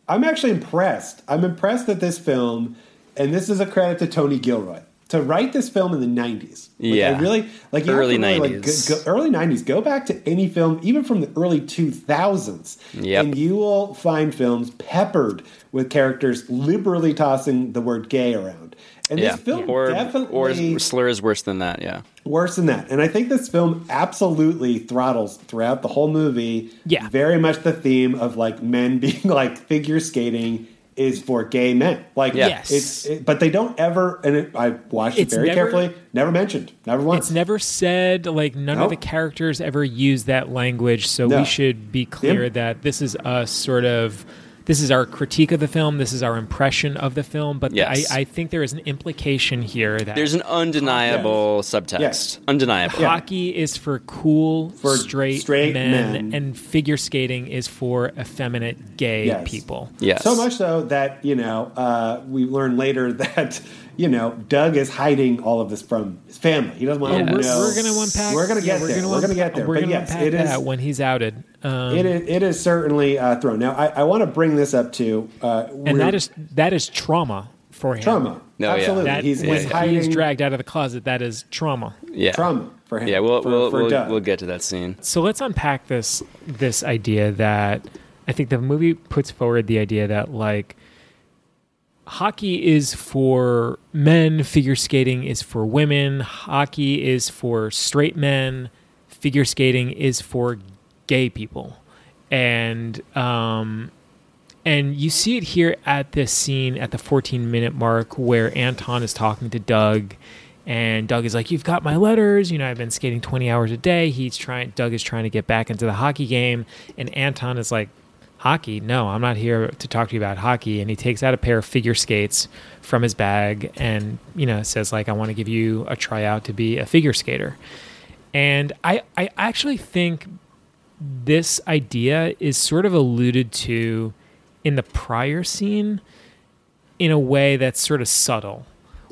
I'm actually impressed. I'm impressed that this film, and this is a credit to Tony Gilroy, to write this film in the 90s. Like, Yeah. I really like you Early to really, like, 90s. go, go- early 90s. Go back to any film, even from the early 2000s, Yep. and you will find films peppered with characters liberally tossing the word gay around. And yeah, this film or definitely or slurs worse than that. Yeah, worse than that. And I think this film absolutely throttles throughout the whole movie. Yeah. Very much the theme of like men being like figure skating is for gay men. Like Yeah. Yes. it's it, but they don't ever and it, I watched It's it very never- carefully, never mentioned. Never once. It's never said like none of the characters ever use that language, so No. we should be clear Yep. that this is us sort of this is our critique of the film, this is our impression of the film, but Yes. I, I think there is an implication here that there's an undeniable subtext. Yes. Undeniable. hockey is for cool For straight, straight men, men. and figure skating is for effeminate gay Yes. people. Yes. So much so that, you know, uh, we learn later that, you know, Doug is hiding all of this from his family. He doesn't want to we're, know. we're going to unpack. We're going to yeah, get we're there. gonna we're going to unpack- get there. We're but yes, unpack it is. that when he's outed. Um, it is, it is certainly uh, thrown. Now, I, I want to bring this up to, uh, and that is that is trauma for him. trauma. No, yeah. Absolutely. That, he's, when he's hiding he's dragged out of the closet, that is trauma. Yeah. trauma for him. Yeah, we'll for, we'll for we'll, we'll get to that scene. So let's unpack this this idea that I think the movie puts forward the idea that like hockey is for men, figure skating is for women, hockey is for straight men, figure skating is for gay people. And um and you see it here at this scene at the 14 minute mark where Anton is talking to Doug and Doug is like, "You've got my letters. You know, I've been skating 20 hours a day." He's trying. Doug is trying to get back into the hockey game, and Anton is like, "Hockey? No, I'm not here to talk to you about hockey." And he takes out a pair of figure skates from his bag, and you know, says like, "I want to give you a tryout to be a figure skater." And I, I actually think this idea is sort of alluded to in the prior scene in a way that's sort of subtle,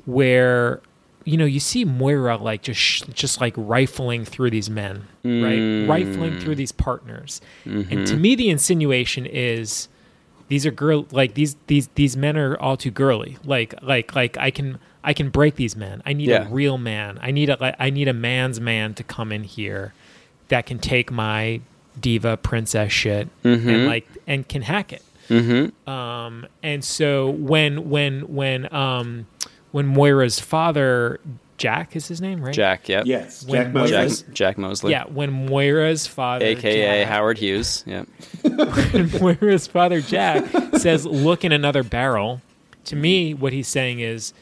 where you know you see Moira like just sh- just like rifling through these men, right, Mm. rifling through these partners, and to Mhm. me the insinuation is these are girl like these these these men are all too girly. Like like like I can I can break these men. I need Yeah. a real man. I need a I need a man's man to come in here that can take my diva princess shit Mhm. and like and can hack it. Mm-hmm. Um, and so when when when um, when Moira's father Jack is his name, right? Jack, yep. Yes, When Jack Mosley. Jack, Jack Mosley. Yeah, when Moira's father, AKA Jack, Howard Hughes. Yep. when Moira's father Jack says, "Look in another barrel." To me, what he's saying is,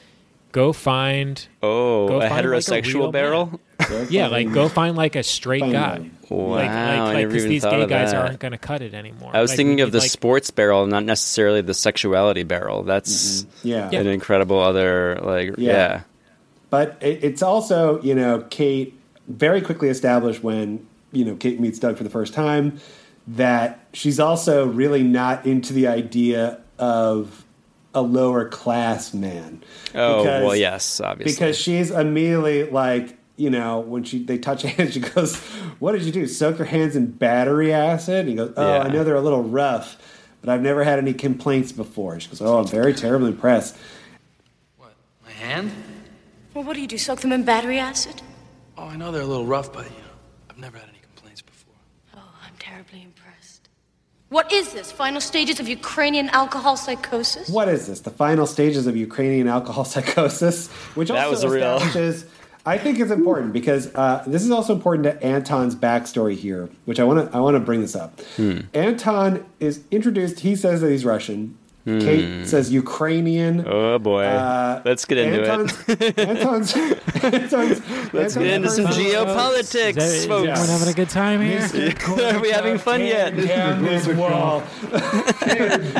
go find. Oh, go a find, like, heterosexual barrel? man. Yeah, like go find like a straight guy. one. Wow, like, I like, like, never because these gay guys that. aren't going to cut it anymore. I was Like, thinking of the like, sports barrel, not necessarily the sexuality barrel. That's mm-hmm. Yeah. an incredible other like Yeah. yeah. But it, it's also, you know, Kate very quickly established when, you know, Kate meets Doug for the first time that she's also really not into the idea of a lower class man. Oh Because- well, yes, obviously. Because she's immediately like, you know, when she they touch hands, she goes, "What did you do? Soak your hands in battery acid?" And he goes, "Oh, Yeah. I know they're a little rough, but I've never had any complaints before." She goes, "Oh, I'm very terribly impressed." What? My hand? Well, what do you do? Soak them in battery acid? Oh, I know they're a little rough, but you know, I've never had any complaints before. Oh, I'm terribly impressed. What is this? Final stages of Ukrainian alcohol psychosis? What is this? The final stages of Ukrainian alcohol psychosis, which That also was real. I think it's important because uh, this is also important to Anton's backstory here, which I want to I want to bring this up. Hmm. Anton is introduced. He says that he's Russian. Hmm. Kate says Ukrainian. Oh boy, Uh, let's get into Anton's, it. Anton's, Anton's, Let's get into some geopolitics, Is, that, is folks. everyone having a good time here? Are we having fun yet? Down this wall.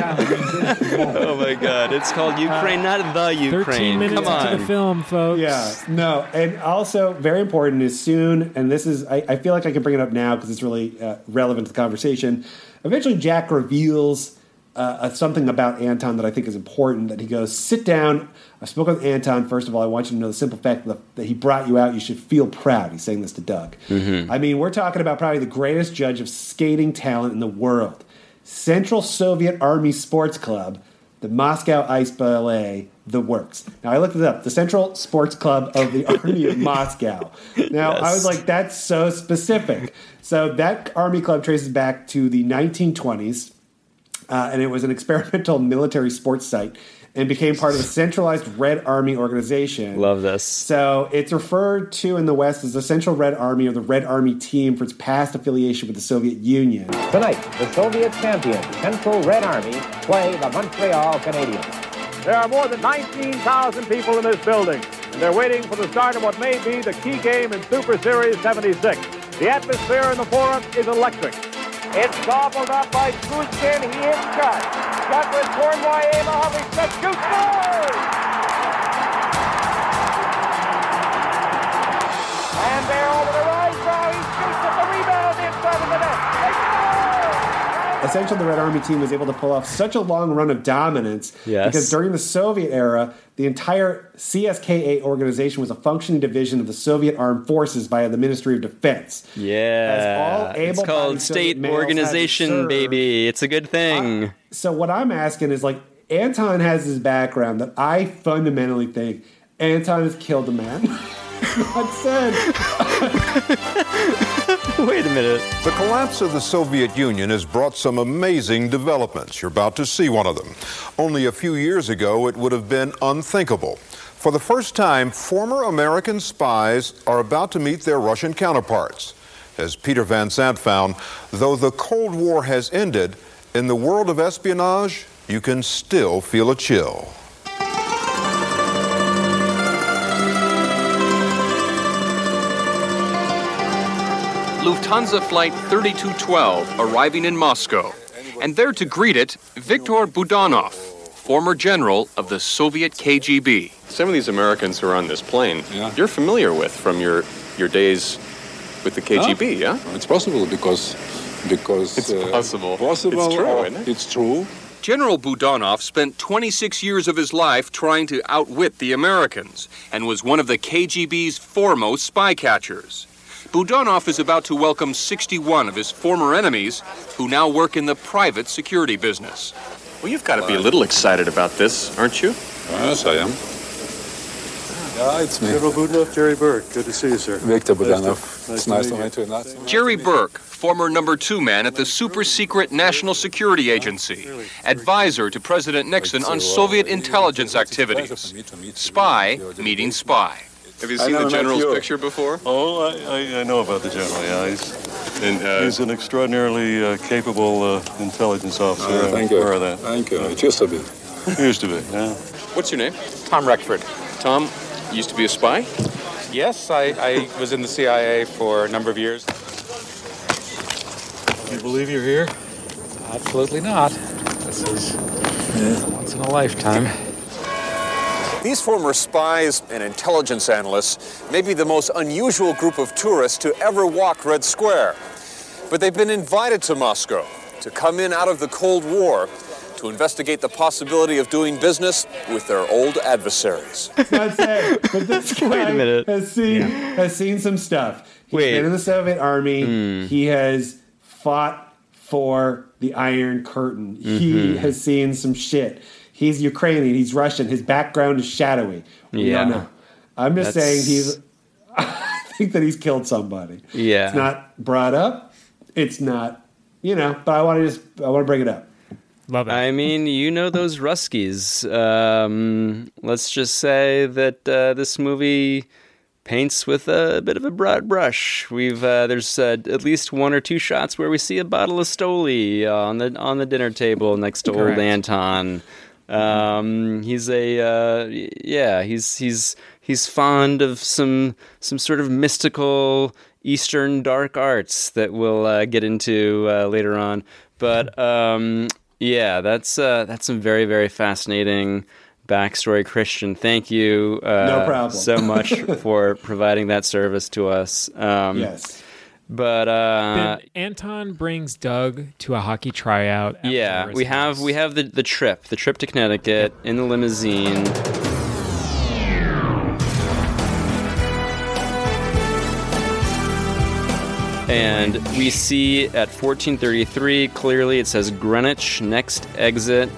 oh my god, it's called Ukraine, not the Ukraine. 13 minutes Come on. into the film, folks. Yeah, no, and also very important is soon, and this is I, I feel like I can bring it up now because it's really uh, relevant to the conversation. Eventually, Jack reveals uh, something about Anton that I think is important. That he goes, "Sit down. I spoke with Anton. First of all, I want you to know the simple fact that, that he brought you out. You should feel proud." He's saying this to Doug. Mm-hmm. I mean, we're talking about probably the greatest judge of skating talent in the world. Central Soviet Army Sports Club, the Moscow Ice Ballet, the works. Now, I looked it up. The Central Sports Club of the Army of Moscow. Now, I was like, that's so specific. So, that Army Club traces back to the 1920s, uh, and it was an experimental military sports site and became part of a centralized Red Army organization. Love this. So it's referred to in the West as the Central Red Army or the Red Army Team for its past affiliation with the Soviet Union. Tonight, the Soviet champion, Central Red Army, play the Montreal Canadiens. There are more than 19,000 people in this building, and they're waiting for the start of what may be the key game in Super Series 76. The atmosphere in the forum is electric. It's gobbled up by Kuzkin. He is shot. Shot with Cornway Mohammed Smith. Shoot scores! And there over the right now, he shoots at the rebound inside of the net. Essentially, the Red Army team was able to pull off such a long run of dominance Yes. because during the Soviet era, the entire CSKA organization was a functioning division of the Soviet Armed Forces via the Ministry of Defense. Yeah, it's called state males had to organization, baby. It's a good thing. So what I'm asking is like Anton has this background that I fundamentally think Anton has killed a man. that said, Wait a minute. The collapse of the Soviet Union has brought some amazing developments. You're about to see one of them. Only a few years ago, it would have been unthinkable. For the first time, former American spies are about to meet their Russian counterparts. As Peter Van Sant found, though the Cold War has ended, in the world of espionage, you can still feel a chill. Lufthansa Flight 3212 arriving in Moscow. And there to greet it, Viktor Budanov, former general of the Soviet KGB. Some of these Americans who are on this plane, you're familiar with from your, your days with the KGB, yeah? It's possible because because It's uh, possible. Possible. It's true, or isn't it? It's true. General Budanov spent 26 years of his life trying to outwit the Americans and was one of the KGB's foremost spy catchers. Budanov is about to welcome 61 of his former enemies who now work in the private security business. Well, you've got to be a little excited about this, aren't you? Yes, I am. Yeah, it's me. General Budanov, Jerry Burke. Good to see you, sir. Victor Nice Budanov. to- It's nice nice to to meet meet you. Nice to Jerry Burke, former number two man at the super secret National Security Agency, advisor to President Nixon on Soviet intelligence activities. Spy meeting spy. Have you seen the general's picture before? Oh, I, I, I know about the general, yeah. He's, And, uh, he's an extraordinarily uh, capable uh, intelligence officer. Uh, I'm thank you. aware of that. Thank you. It used to be. Used to be, yeah. What's your name? Tom Rexford. Tom, used to be a spy? Yes, I, I was in the CIA for a number of years. Do you believe you're here? Absolutely not. This is once in a lifetime. These former spies and intelligence analysts may be the most unusual group of tourists to ever walk Red Square. But they've been invited to Moscow to come in out of the Cold War to investigate the possibility of doing business with their old adversaries. Not saying, but this guy minute. has seen has seen some stuff. He's Wait. been in the Soviet Army. Hmm. He has fought for the Iron Curtain. He Mhm. has seen some shit. He's Ukrainian. He's Russian. His background is shadowy. We Yeah. don't know. I'm just That's- saying he's. I think that he's killed somebody. Yeah. It's not brought up. It's not, you know. But I want to just I want to bring it up. Love it. I mean, you know those Ruskies. Um, let's just say that uh, this movie paints with a bit of a broad brush. We've uh, there's uh, at least one or two shots where we see a bottle of Stoli on the on the dinner table next to Correct. old Anton. Um, he's a uh, yeah, he's he's he's fond of some some sort of mystical Eastern dark arts that we'll uh, get into uh, later on. But um, yeah, that's uh, that's some very very fascinating backstory, Christian. Thank you uh, No problem. so much for providing that service to us. Um, Yes. But uh, Anton brings Doug to a hockey tryout. yeah, we have house. we have the, the trip, the trip to Connecticut in the limousine. And we see at 1433 clearly it says Greenwich next exit.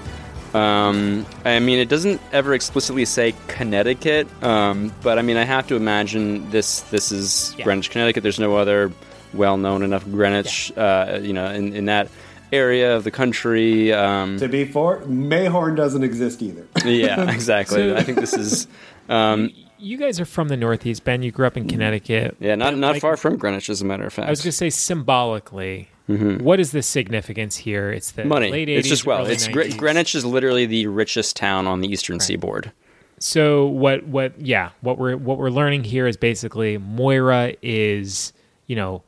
Um, I mean, it doesn't ever explicitly say Connecticut, um, but I mean, I have to imagine this. This is Yeah. Greenwich, Connecticut. There's no other well-known enough Greenwich, uh, you know, in, in that area of the country. Um, To be for Mayhorn doesn't exist either. yeah, exactly. So- I think this is. Um, You guys are from the Northeast, Ben. You grew up in Connecticut. yeah, not not Like- far from Greenwich, as a matter of fact. I was going to say symbolically, Mhm. what is the significance here? It's the money. late 80s, it's just well, it's Gre- Greenwich is literally the richest town on the eastern seaboard. So what what yeah, what we're what we're learning here is basically Moira is, you know,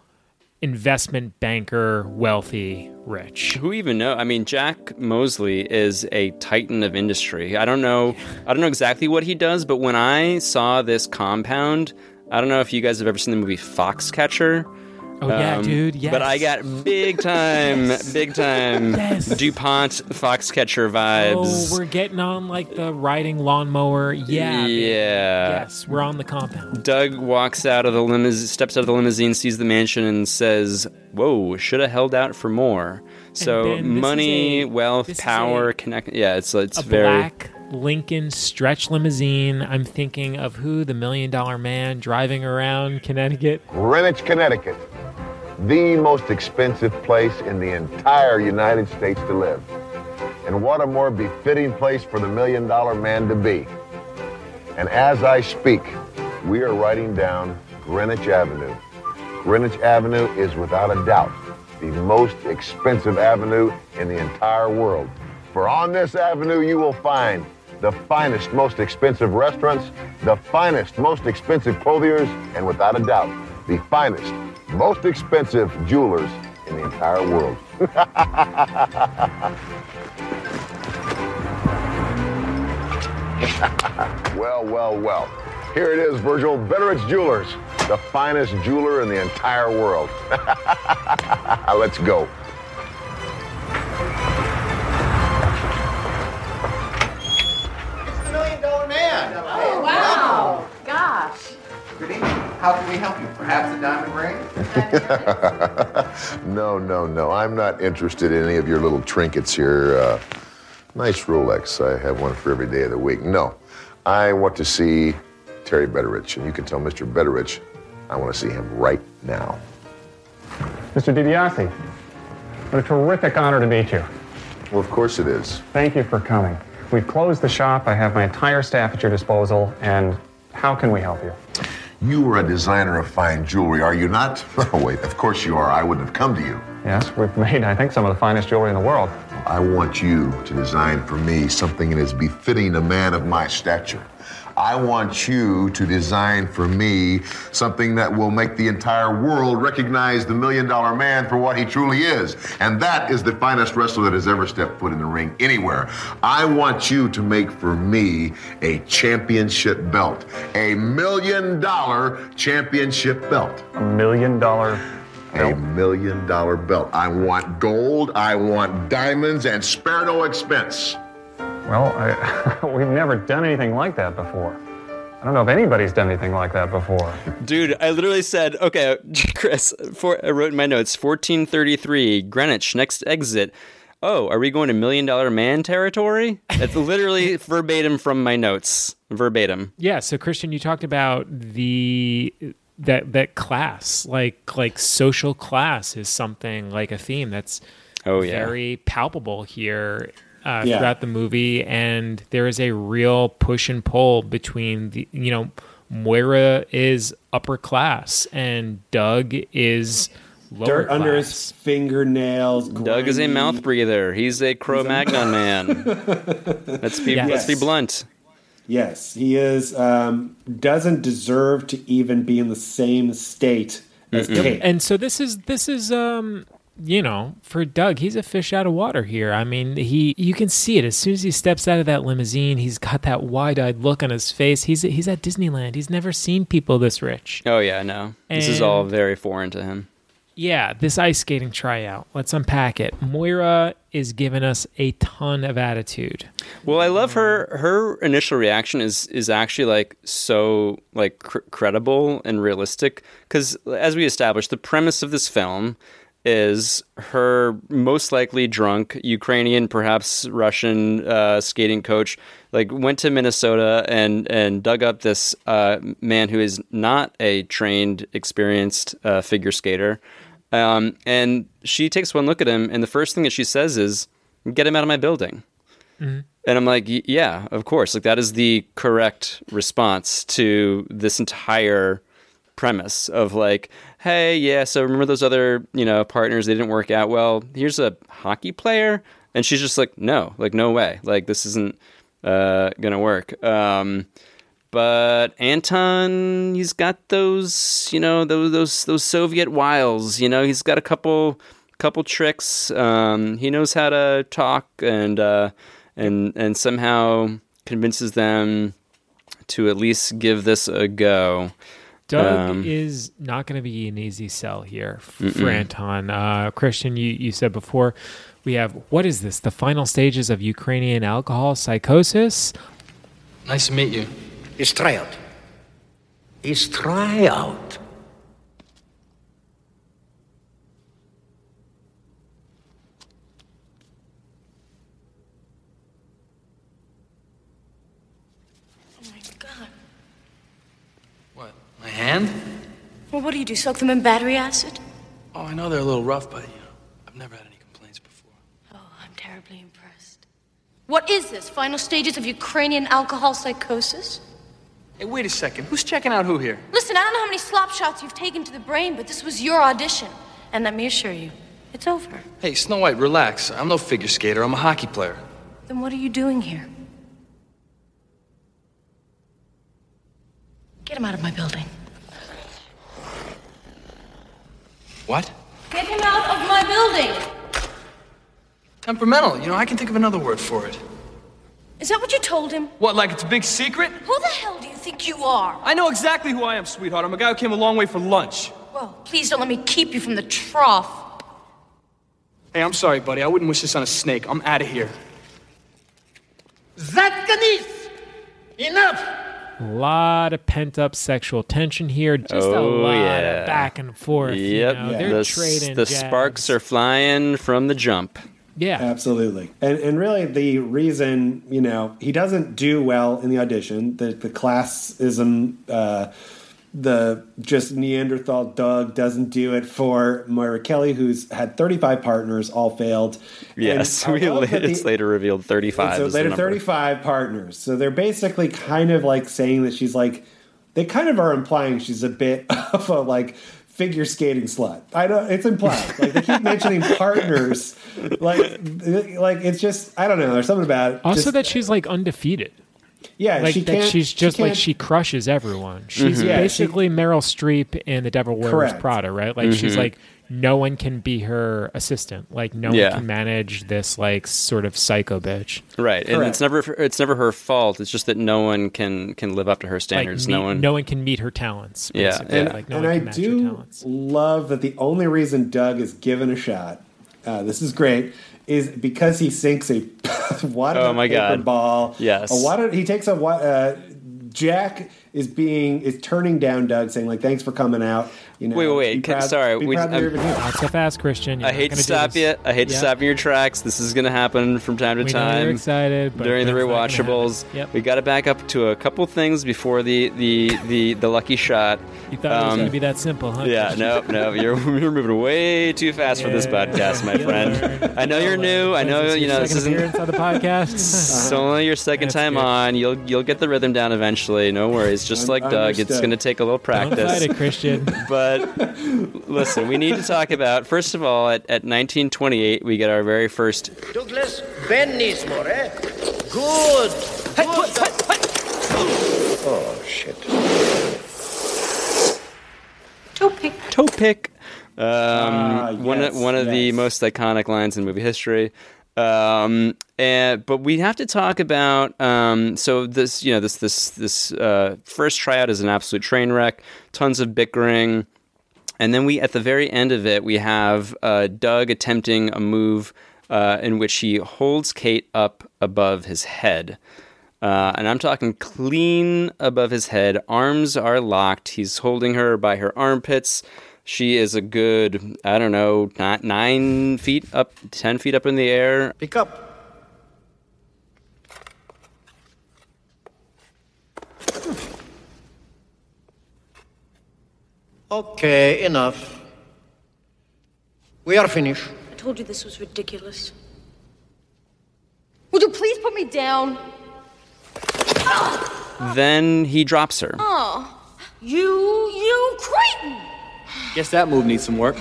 investment banker, wealthy, rich. Who even know? I mean, Jack Mosley is a titan of industry. I don't know. I don't know exactly what he does, but when I saw this compound, I don't know if you guys have ever seen the movie Foxcatcher. Oh, yeah, um, dude, Yes. But I got big time, big time Yes. DuPont Foxcatcher vibes. Oh, we're getting on like the riding lawnmower. Yeah. baby. Yeah. Yes, we're on the compound. Doug walks out of the limousine, steps out of the limousine, sees the mansion, and says, "Whoa, should have held out for more." So Ben, money, a- wealth, power, connect. Yeah, it's it's very. black Lincoln stretch limousine. I'm thinking of who the million dollar man driving around Connecticut. Greenwich, Connecticut, the most expensive place in the entire United States to live. And what a more befitting place for the million dollar man to be. And as I speak, we are writing down Greenwich Avenue. Greenwich Avenue is without a doubt the most expensive avenue in the entire world. For on this avenue, you will find the finest, most expensive restaurants, the finest, most expensive clothiers, and without a doubt, the finest, most expensive jewelers in the entire world. well, well, well. Here it is, Virgil. Betteridge Jewelers, the finest jeweler in the entire world. Let's go. dollar man. Oh, wow. Gosh. Good evening. How can we help you? Perhaps a diamond ring? no, no, no. I'm not interested in any of your little trinkets here. Uh, nice Rolex. I have one for every day of the week. No, I want to see Terry Betteridge, and you can tell Mr. Betteridge I want to see him right now. Mr. DiBiase, what a terrific honor to meet you. Well, of course it is. Thank you for coming. We've closed the shop. I have my entire staff at your disposal, and how can we help you? You are a designer of fine jewelry, are you not? Oh, wait, of course you are. I wouldn't have come to you. Yes, we've made, I think, some of the finest jewelry in the world. I want you to design for me something that is befitting a man of my stature. I want you to design for me something that will make the entire world recognize the million dollar man for what he truly is. And that is the finest wrestler that has ever stepped foot in the ring anywhere. I want you to make for me a championship belt, a million dollar championship belt. A million dollar a million dollar belt. I want gold, I want diamonds, and spare no expense. Well, I, we've never done anything like that before. I don't know if anybody's done anything like that before. Dude, I literally said, okay, Chris, for, I wrote in my notes 1433, Greenwich, next exit. Oh, are we going to million dollar man territory? That's literally verbatim from my notes. Verbatim. Yeah. So, Christian, you talked about the that that class, like like social class, is something like a theme that's oh yeah very palpable here uh, Yeah. throughout the movie, and there is a real push and pull between the you know Moira is upper class and Doug is lower Dirt under his fingernails. Doug is a mouth breather. He's a Cro Magnon man. let's be Yes. let's be blunt. Yes, he is. Um, doesn't deserve to even be in the same state as Yep. Kate. And so this is this is um you know for Doug he's a fish out of water here. I mean he you can see it as soon as he steps out of that limousine. He's got that wide eyed look on his face. He's he's at Disneyland. He's never seen people this rich. Oh yeah, no. This is all very foreign to him. Yeah, this ice skating tryout. Let's unpack it. Moira is giving us a ton of attitude. Well, I love her. Her initial reaction is is actually like so like cr- credible and realistic because, as we established, the premise of this film is her most likely drunk Ukrainian, perhaps Russian uh, skating coach, like went to Minnesota and and dug up this uh, man who is not a trained, experienced uh, figure skater. Um, and she takes one look at him, and the first thing that she says is, "Get him out of my building." And I'm like, yeah, of course. Like that is the correct response to this entire premise of like, hey, yeah, so remember those other, you know, partners they didn't work out well. Here's a hockey player, and she's just like, no, like no way. Like this isn't uh gonna work. Um but Anton, he's got those, you know, those those those Soviet wiles. You know, he's got a couple couple tricks. Um, he knows how to talk and uh, and and somehow convinces them to at least give this a go. Doug Um, is not going to be an easy sell here for Mm-mm. Anton. Uh, Christian, you, you said before we have what is this? The final stages of Ukrainian alcohol psychosis. Nice to meet you. It's tryout. It's tryout. What? My? Well, what do you do? Soak them in battery acid? Oh, I know they're a little rough, but you know, I've never had any complaints before. Oh, I'm terribly impressed. What is this? Final stages of Ukrainian alcohol psychosis? Hey, wait a second. Who's checking out who here? Listen, I don't know how many slap shots you've taken to the brain, but this was your audition. And let me assure you, it's over. Hey, Snow White, relax. I'm no figure skater. I'm a hockey player. Then what are you doing here? Get him out of my building. What? Get him out of my building! Temperamental. You know, I can think of another word for it. Is that what you told him? What, like it's a big secret? Who the hell do you think you are? I know exactly who I am, sweetheart. I'm a guy who came a long way for lunch. Well, please don't let me keep you from the trough. Hey, I'm sorry, buddy. I wouldn't wish this on a snake. I'm out of here. Zatkani's! Enough! A lot of pent up sexual tension here. Just a oh lot yeah, of back and forth. you Yep, know, They're the, trading. the jabs. sparks are flying from the jump. Yeah, absolutely. And and really, the reason you know he doesn't do well in the audition, the the classism, uh, the just Neanderthal Doug doesn't do it for Moira Kelly, who's had 35 partners, all failed. Yes, And we love that it's the- later revealed thirty-five. so is the later 35 partners. So they're basically kind of like saying that she's like, they kind of are implying she's a bit of a like figure skating slut. I don't. It's implied. Like they keep mentioning partners. Like, like it's just I don't know. There's something about it. Also, Just- that she's like undefeated. Yeah, like she that can't- she's she just like she crushes everyone. She's Mhm. Yeah, she- basically Meryl Streep in The Devil Wears Correct. Prada, right? Like she's Mhm. like no one can be her assistant. Like no Yeah. one can manage this like sort of psycho bitch. Right, and it's never it's never her fault. It's just that no one can can live up to her Like standards. meet- no one. no one can meet her talents. Yeah, basically. yeah. like no and one I can match her do talents. love that the only reason Doug is given a shot. Uh, this is great. Is because he sinks a water Oh my paper God. ball. Yes. a water. He takes a uh, Jack is being is turning down Doug, saying like, "Thanks for coming out." You know, Wait, wait, wait. proud- sorry, be we- proud that you're I'm- Not so fast, Christian. You're I hate to stop you. I hate to stop you in your tracks. This is going to happen from time to We time. you're excited, but during the that's not gonna rewatchables. Yep. We got to back up to a couple things before the the the, the lucky shot. You thought it was Um, going to be that simple, huh? Yeah, no, no, you're, you're moving way too fast for this podcast, my friend. I know you're new. I know you your know this isn't. on the podcast. It's only your second time on. You'll you'll get the rhythm down eventually. No worries. Just like Doug, it's going to take a little practice. fight it, Christian. But listen, we need to talk about first of all at, at 1928 we get our very first Douglas Bennismore, eh? Good. Oh, shit. Toe pick. toe pick. Um, Ah, one yes, of, one of the most iconic lines in movie history. Um, and but we have to talk about um, so this you know this this this uh, first tryout is an absolute train wreck. Tons of bickering. And then we, at the very end of it, we have uh, Doug attempting a move uh, in which he holds Kate up above his head. Uh, and I'm talking clean above his head. Arms are locked. He's holding her by her armpits. She is a good, I don't know, not nine feet up, ten feet up in the air. Pick up. Okay, enough. We are finished. I told you this was ridiculous. Would you please put me down? Then he drops her. Oh, you, you cretin! Guess that move needs some work.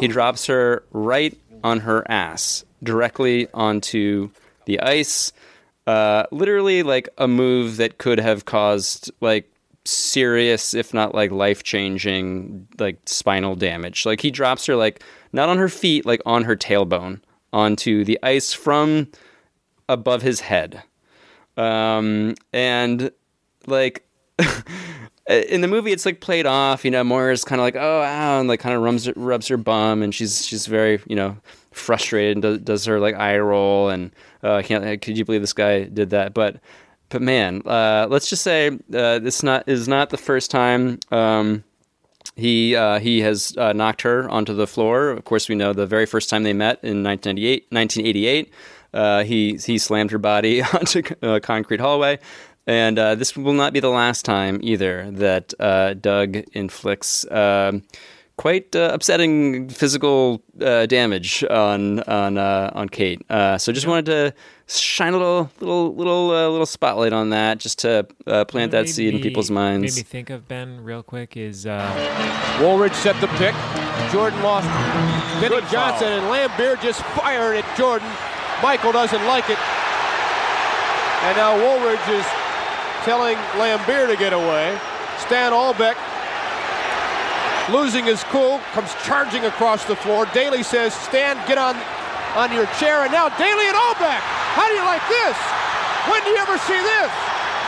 He drops her right on her ass, directly onto the ice. Uh, literally, like a move that could have caused like serious, if not like life changing, like spinal damage. Like he drops her like not on her feet, like on her tailbone onto the ice from above his head. Um, and like in the movie, it's like played off. You know, Moira's kind of like, oh, ow, and like kind of rubs rubs her bum, and she's she's very you know frustrated and does, does her like eye roll, and uh, can't. Could you believe this guy did that? But but man, uh, let's just say uh, this not is not the first time. Um, he uh, he has uh, knocked her onto the floor. Of course, we know the very first time they met in 1998, 1988, uh, he he slammed her body onto a concrete hallway. And uh, this will not be the last time either that uh, Doug inflicts um quite uh, upsetting physical uh, damage on on uh, on Kate. Uh, so just wanted to shine a little little little uh, little spotlight on that, just to uh, plant that Made seed in people's minds. Made me think of Ben real quick is uh, Woolridge set the pick. Jordan lost. Vinny Johnson and Laimbeer just fired at Jordan. Michael doesn't like it. And now Woolridge is telling Laimbeer to get away. Stan Albeck, losing his cool, comes charging across the floor. Daly says, Stan, get on, on your chair. And now Daly and Albeck. How do you like this? When do you ever see this?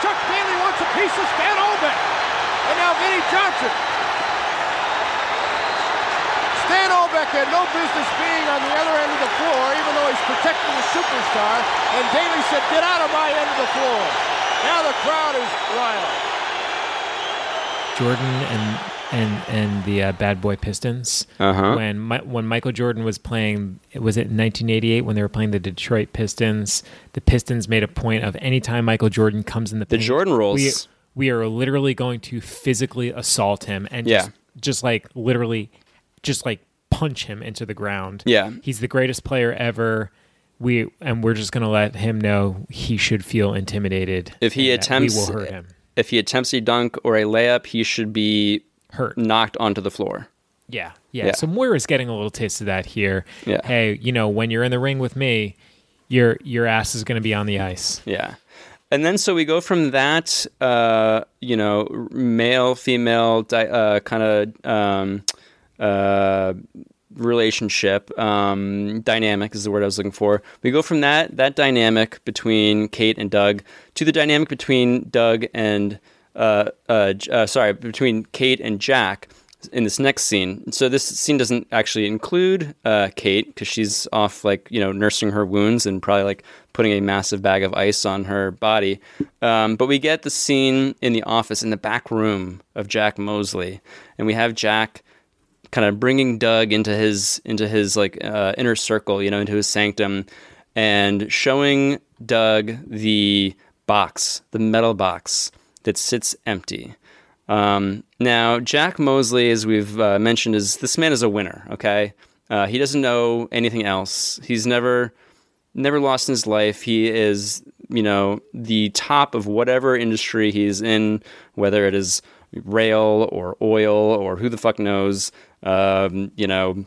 Chuck Daly wants a piece of Stan Albeck. And now Vinny Johnson. Stan Albeck had no business being on the other end of the floor, even though he's protecting the superstar. And Daly said, get out of my end of the floor. Now the crowd is wild. Jordan and and and the uh, Bad Boy Pistons. Uh-huh. When Mi- when Michael Jordan was playing, was it 1988 when they were playing the Detroit Pistons? The Pistons made a point of anytime Michael Jordan comes in the The paint, Jordan rules. We, we are literally going to physically assault him and Yeah. just, just like literally, just like punch him into the ground. Yeah. he's the greatest player ever. We and we're just gonna let him know he should feel intimidated. If he attempts, we will hurt him. if he attempts a dunk or a layup, he should be hurt, knocked onto the floor. Yeah, yeah. Yeah. So Moira's getting a little taste of that here. Yeah. Hey, you know, when you're in the ring with me, your your ass is going to be on the ice. Yeah. And then so we go from that, uh, you know, male female di- uh, kind of um, uh, relationship um, dynamic is the word I was looking for. We go from that that dynamic between Kate and Doug to the dynamic between Doug and uh, uh, uh, sorry between Kate and Jack in this next scene. So this scene doesn't actually include uh, Kate because she's off like you know nursing her wounds and probably like putting a massive bag of ice on her body. Um, but we get the scene in the office in the back room of Jack Mosley, and we have Jack kind of bringing Doug into his into his like uh, inner circle, you know, into his sanctum, and showing Doug the box, the metal box that sits empty. Um, now, Jack Mosley, as we've uh, mentioned, is this man is a winner. Okay, uh, he doesn't know anything else. He's never never lost in his life. He is, you know, the top of whatever industry he's in, whether it is rail or oil or who the fuck knows. Um, you know,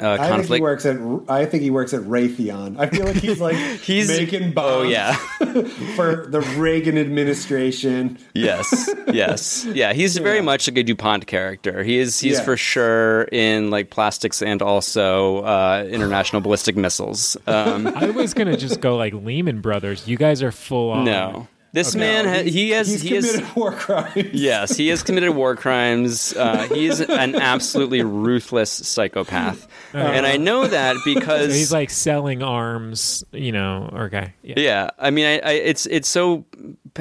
uh, I think he works at. I think he works at Raytheon. I feel like he's like He's- making bombs. oh, yeah. for the Reagan administration. yes, yes, yeah. He's very much like a Dupont character. He is. He's Yeah. for sure in like plastics and also uh, international ballistic missiles. Um, I was going to just go like Lehman Brothers. You guys are full on. no, this Okay. man ha- he has He's he has committed war crimes. Yes, he has committed war crimes. Uh, he's an absolutely ruthless psychopath, and I know that So because he's like selling arms, you know. Okay. Yeah. Yeah, I mean, I, I it's it's so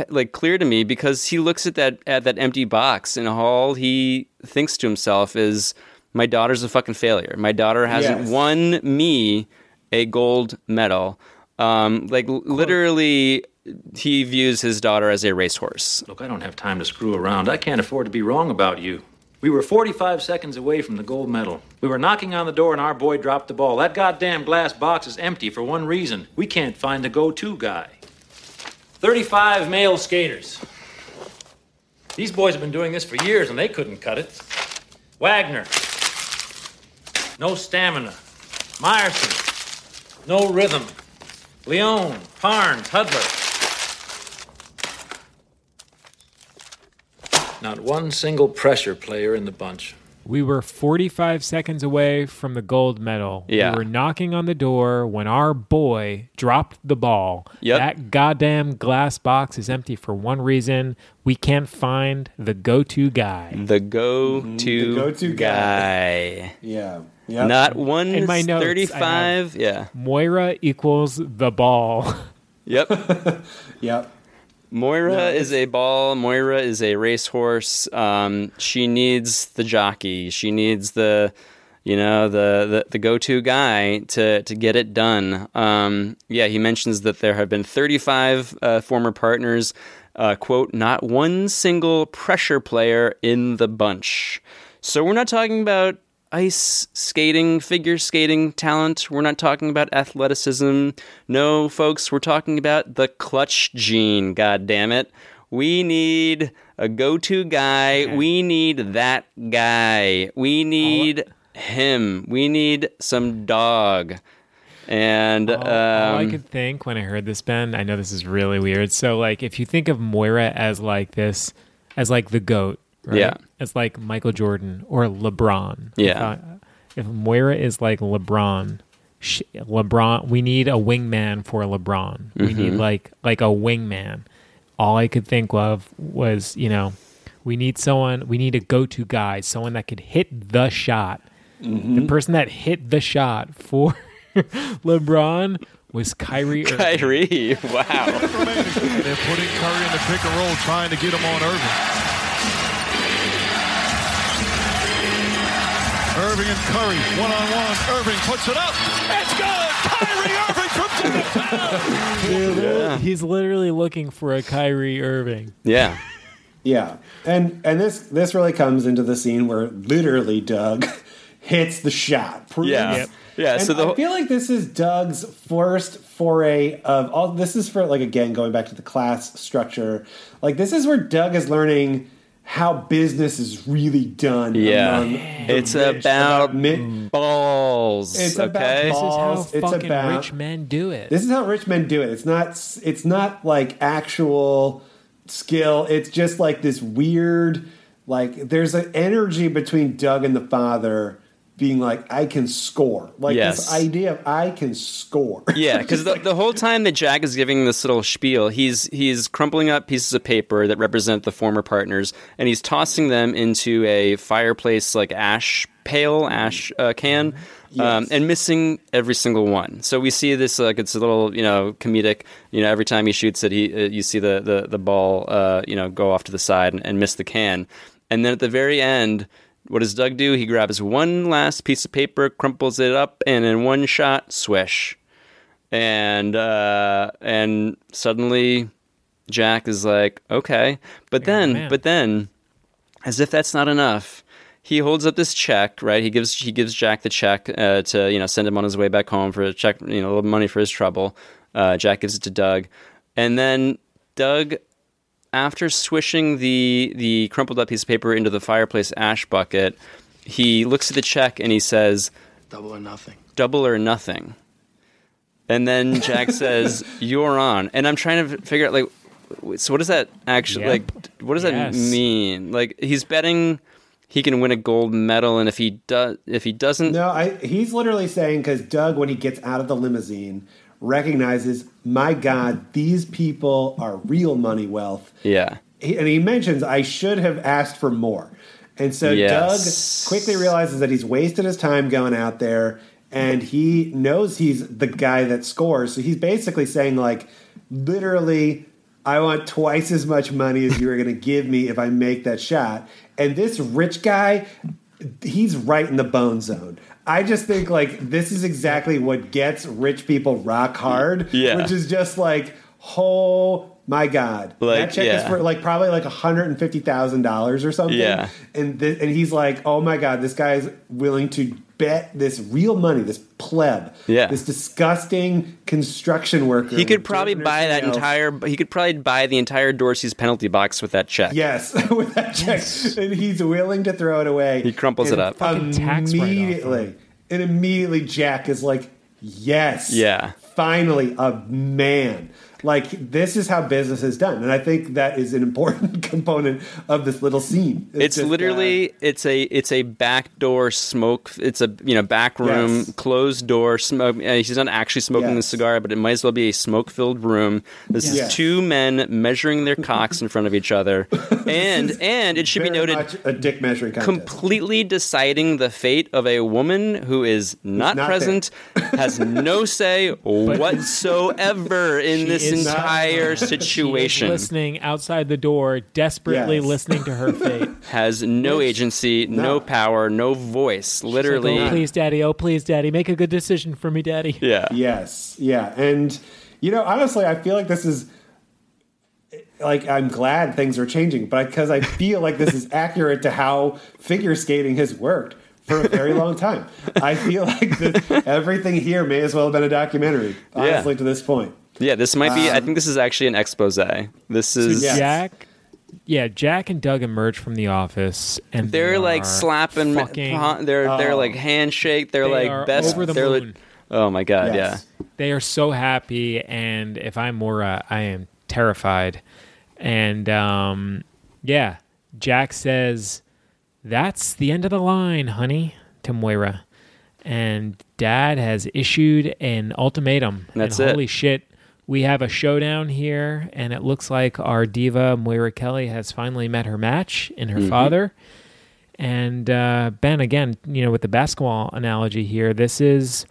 like clear to me because he looks at that at that empty box in and all he thinks to himself is, "My daughter's a fucking failure. My daughter hasn't Yes. won me a gold medal." Um, like l- literally, he views his daughter as a racehorse. Look, I don't have time to screw around. I can't afford to be wrong about you. We were 45 seconds away from the gold medal. We were knocking on the door and our boy dropped the ball. That goddamn glass box is empty for one reason. We can't find the go to guy. 35 male skaters. These boys have been doing this for years and they couldn't cut it. Wagner. No stamina. Meyerson. No rhythm. Leone. Parnes. Hudler. Not one single pressure player in the bunch. We were 45 seconds away from the gold medal. Yeah. We were knocking on the door when our boy dropped the ball. Yep. That goddamn glass box is empty for one reason. We can't find the go to guy. The go-to, Mm-hmm. Go-to guy. Yeah. Yep. Not one In my notes, I thirty-five. Yeah. Moira equals the ball. Yep. Yep. Moira No, is a ball. Moira is a racehorse. Um, she needs the jockey. She needs the, you know, the the, the go to guy to to get it done. Um, yeah, he mentions that there have been 35 uh, former partners. Uh, quote, not one single pressure player in the bunch. So we're not talking about ice skating, figure skating talent. We're not talking about athleticism. No, folks, we're talking about the clutch gene, god damn it. We need a go-to guy. We need that guy. We need him. We need some dog. And all, all I um, could think when I heard this, Ben, I know this is really weird. So, like, if you think of Moira as like this, as like the goat, right? Yeah. As like Michael Jordan or LeBron. Yeah. If, I- if Moira is like LeBron, sh LeBron, we need a wingman for LeBron. We need Mhm. like like a wingman. All I could think of was, you know, we need someone. We need a go-to guy, someone that could hit the shot. The person that hit the shot for LeBron was Kyrie. Irving. Kyrie, wow. They're putting Curry in the pick and roll, trying to get him on Irving. Irving and Curry, one on one. Irving puts it up. It's good. Kyrie Irving from downtown. Dude, He's literally looking for a Kyrie Irving. Yeah. Yeah, and and this this really comes into the scene where literally Doug hits the shot. Proves- Yeah. Yep. Yeah, And so the I feel like this is Doug's first foray of all. This is for like again going back to the class structure. Like this is where Doug is learning how business is really done. Yeah. among the It's rich, about mi- balls. It's about okay. balls. it's fucking about rich men do it. This is how rich men do it. It's not. It's not like actual skill. It's just like this weird. Like there's an energy between Doug and the father being like, I can score. Like Yes. this idea of I can score. Yeah, because the, the whole time that Jack is giving this little spiel, he's he's crumpling up pieces of paper that represent the former partners, and he's tossing them into a fireplace like ash pail, ash uh, can, um, and missing every single one. So we see this like it's a little you know comedic. You know, every time he shoots it, he uh, you see the the the ball uh, you know go off to the side and, and miss the can, and then at the very end. What does Doug do? He grabs one last piece of paper, crumples it up, and in one shot, swish and uh, and suddenly Jack is like, okay, but then, man. but then, as if that's not enough, he holds up this check. Right, he gives he gives Jack the check uh, to you know send him on his way back home for a check, you know, a little money for his trouble. Uh, Jack gives it to Doug, and then Doug. After swishing the the crumpled up piece of paper into the fireplace ash bucket, he looks at the check and he says, Double or nothing. double or nothing. And then Jack says, "You're on." And I'm trying to figure out like, so what does that actually Yep. like? What does Yes. that mean? Like he's betting he can win a gold medal, and if he does, if he doesn't, No, I, he's literally saying because Doug, when he gets out of the limousine, recognizes, my God, these people are real money wealth. yeah, he, and he mentions I should have asked for more. And so Yes. Doug quickly realizes that he's wasted his time going out there and he knows he's the guy that scores. So he's basically saying like literally I want twice as much money as you are going to give me if I make that shot. And this rich guy he's right in the bone zone. I just think like this is exactly what gets rich people rock hard, Yeah. which is just like, oh my god, Like, that check is for like probably like hundred and fifty thousand dollars or something. Yeah. and th- and he's like, oh my god, this guy's willing to bet this real money, this pleb, Yeah. this disgusting construction worker. he could probably buy that nails. entire. He could probably buy the entire Dorsey's penalty box with that check. Yes, with that check, and he's willing to throw it away. He crumples it up. Fucking tax immediately, and immediately Jack is like, "Yes, Yeah. finally a man." Like this is how business is done, and I think that is an important component of this little scene. It's, just, uh, literally it's a it's a backdoor smoke. It's a you know back room, Yes. closed door smoke. Uh, he's not actually smoking the cigar, but it might as well be a smoke filled room. This Yes. is two men measuring their cocks in front of each other, and and it should be noted. a dick measuring contest. Completely deciding the fate of a woman who is not, not present, has no say whatsoever in this entire She is situation. listening outside the door, desperately Yes. listening to her fate. Has no agency, no. no. power, no voice. She's like, Literally, oh, please, daddy. Oh, please, daddy. Make a good decision for me, daddy. yeah. Yes, yeah, and you know, honestly, I feel like this is like I'm glad things are changing, but because I feel like this is accurate to how figure skating has worked for a very long time. I feel like this, everything here may as well have been a documentary, honestly, to this point. Yeah, this might be. I Um, think this is actually an expose. This is. Yes. Jack, yeah, Jack and Doug emerge from the office, and They're they like slapping. Fucking, they're they're Oh. like handshake. They're They like are best. over the they're like- oh my god! Yes. they are so happy, and if I'm Moira, I am terrified. And um, yeah, Jack says, "That's the end of the line, honey," to Moira, and Dad has issued an ultimatum. That's and it. Holy shit. We have a showdown here, and it looks like our diva Moira Kelly has finally met her match in her Mhm. father. And uh, Ben, again, you know, with the basketball analogy here, this is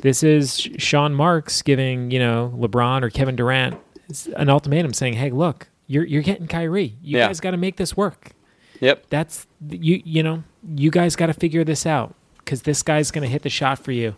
This is Sean Marks giving you know LeBron or Kevin Durant an ultimatum, saying, "Hey, look, you're you're getting Kyrie. You Yeah. guys got to make this work. Yep. That's you. You know, you guys got to figure this out because this guy's going to hit the shot for you."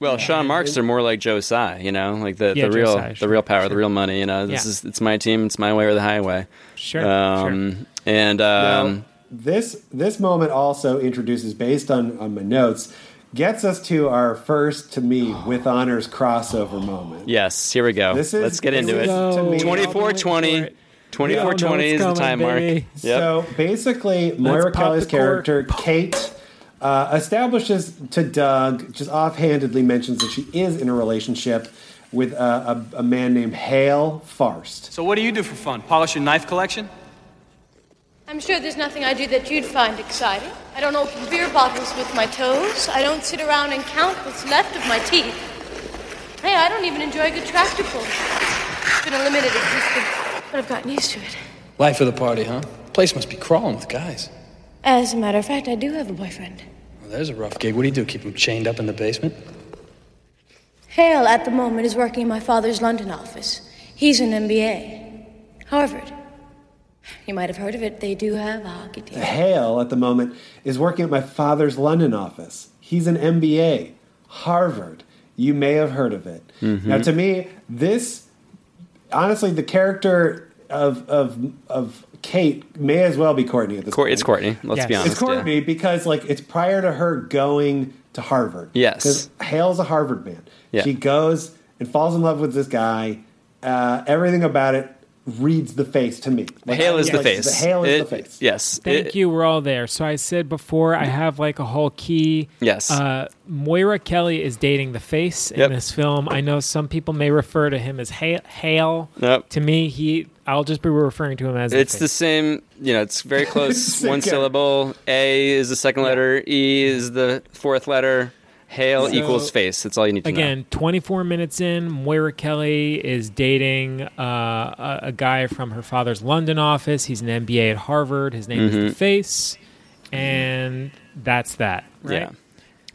Well, Sean Marks are more like Joe Tsai, you know, like the, Yeah, the Joe real Tsai, the real power, the real money. You know, this Yeah. is it's my team, it's my way or the highway. Sure, Um, And um, Now, this this moment also introduces, based on, on my notes, gets us to our first, to me, with honors crossover moment. yes, here we go. This is- Let's get this into is, it. to me- 24-20. 24-20 is the time mark. Yep. So basically, Moira Kelly's character, Kate, uh, establishes to Doug, just offhandedly mentions that she is in a relationship with a, a, a man named Hale Forrest. So what do you do for fun? Polish your knife collection? I'm sure there's nothing I do that you'd find exciting. I don't open beer bottles with my toes. I don't sit around and count what's left of my teeth. Hey, I don't even enjoy a good tractor pull. It's been a limited existence, but I've gotten used to it. Life of the party, huh? Place must be crawling with guys. As a matter of fact, I do have a boyfriend. Well, there's a rough gig. What do you do? Keep him chained up in the basement? Hale, at the moment, is working in my father's London office. He's an MBA. Harvard. You might have heard of it. They do have a hockey team. Hale, at the moment, is working at my father's London office. He's an MBA, Harvard. You may have heard of it. Mhm. Now, to me, this honestly, the character of of of Kate may as well be Courtney at this Cour- point. it's Courtney, let's be honest, It's Courtney because like it's prior to her going to Harvard. Yes. because Hale's a Harvard man. Yeah. She goes and falls in love with this guy. Uh, everything about it reads the face to me. Like, Hale is the like, face. Hale is It- the face. Yes. Thank It- you. We're all there. So I said before, I have like a whole key. Yes. Uh, Moira Kelly is dating the face Yep. in this film. I know some people may refer to him as Ha- Hale. Nope. To me, he. I'll just be referring to him as. It's the, the same, you know, it's very close. One guy. syllable. A is the second letter. E is the fourth letter. Hail So- equals face. That's all you need to know. Again, 24 minutes in, Moira Kelly is dating uh, a, a guy from her father's London office. He's an MBA at Harvard. His name is Mhm. The Face, and that's that. Right? Yeah.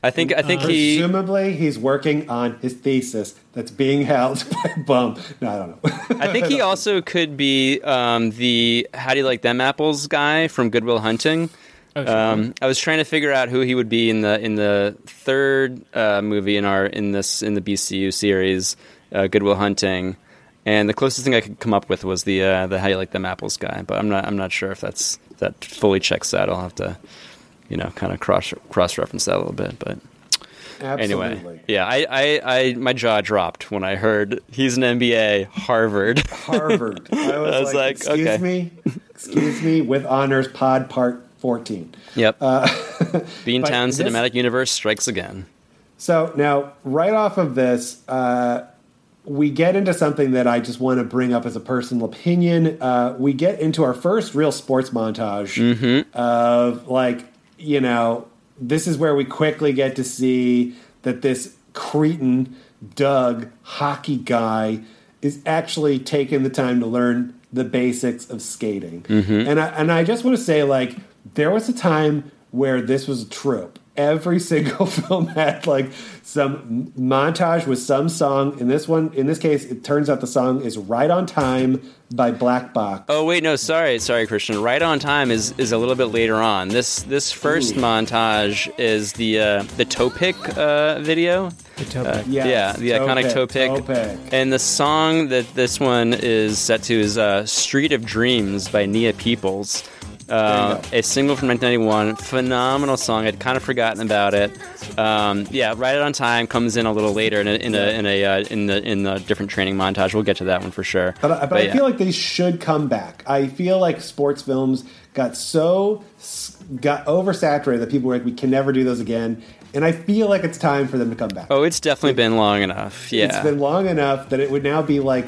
I think I think he Presumably, he's working on his thesis that's being held by Bum. No, I don't know. I think he also could be um, the how do you like them apples guy from Good Will Hunting. Oh, sure. um, I was trying to figure out who he would be in the in the third uh, movie in our in this in the BCU series, uh, Good Will Hunting, and the closest thing I could come up with was the uh, the how you like them apples guy. But I'm not I'm not sure if that's that fully checks out. I'll have to you know kind of cross cross reference that a little bit, but. Absolutely. Anyway, yeah, I, I, I, my jaw dropped when I heard he's an MBA, Harvard. Harvard. I was, I was like, like, excuse okay. me, excuse me, with honors pod part 14. Yep. Uh, Beantown this- Cinematic Universe strikes again. So now, right off of this, uh, we get into something that I just want to bring up as a personal opinion. Uh, we get into our first real sports montage Mm-hmm. of like, you know, this is where we quickly get to see that this cretin Doug hockey guy is actually taking the time to learn the basics of skating. Mhm. And I and I just want to say like there was a time where this was a trope. Every single film had like some montage with some song. In this one, in this case, it turns out the song is "Right on Time" by Black Box. Oh wait, no, sorry, sorry, Christian. Right on time is, is a little bit later on. This this first montage is the uh, the Toe Pick uh, video. Uh, Yes, yeah, the iconic Topic. Pick, Toe Pick. And the song that this one is set to is uh, "Street of Dreams" by Nia Peeples. Uh, a single from 1991, phenomenal song. I'd kind of forgotten about it. Um, yeah, right It on time comes in a little later in a in a, in a uh, in the in the different training montage. We'll get to that one for sure. But, I- but I yeah. feel like they should come back. I feel like sports films got so got oversaturated that people were like, we can never do those again. And I feel like it's time for them to come back. Oh, it's definitely been long enough. Yeah. It's been long enough that it would now be like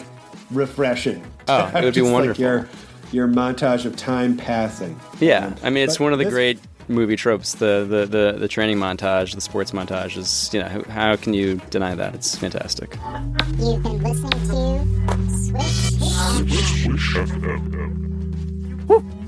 refreshing. Oh, it would be like, wonderful. your, your montage of time passing. Yeah, I mean, it's But one of the this- great movie tropes. The, the the the training montage, the sports montage is. You know, how, how can you deny that? It's fantastic. You've been listening to Switch. Swish FM.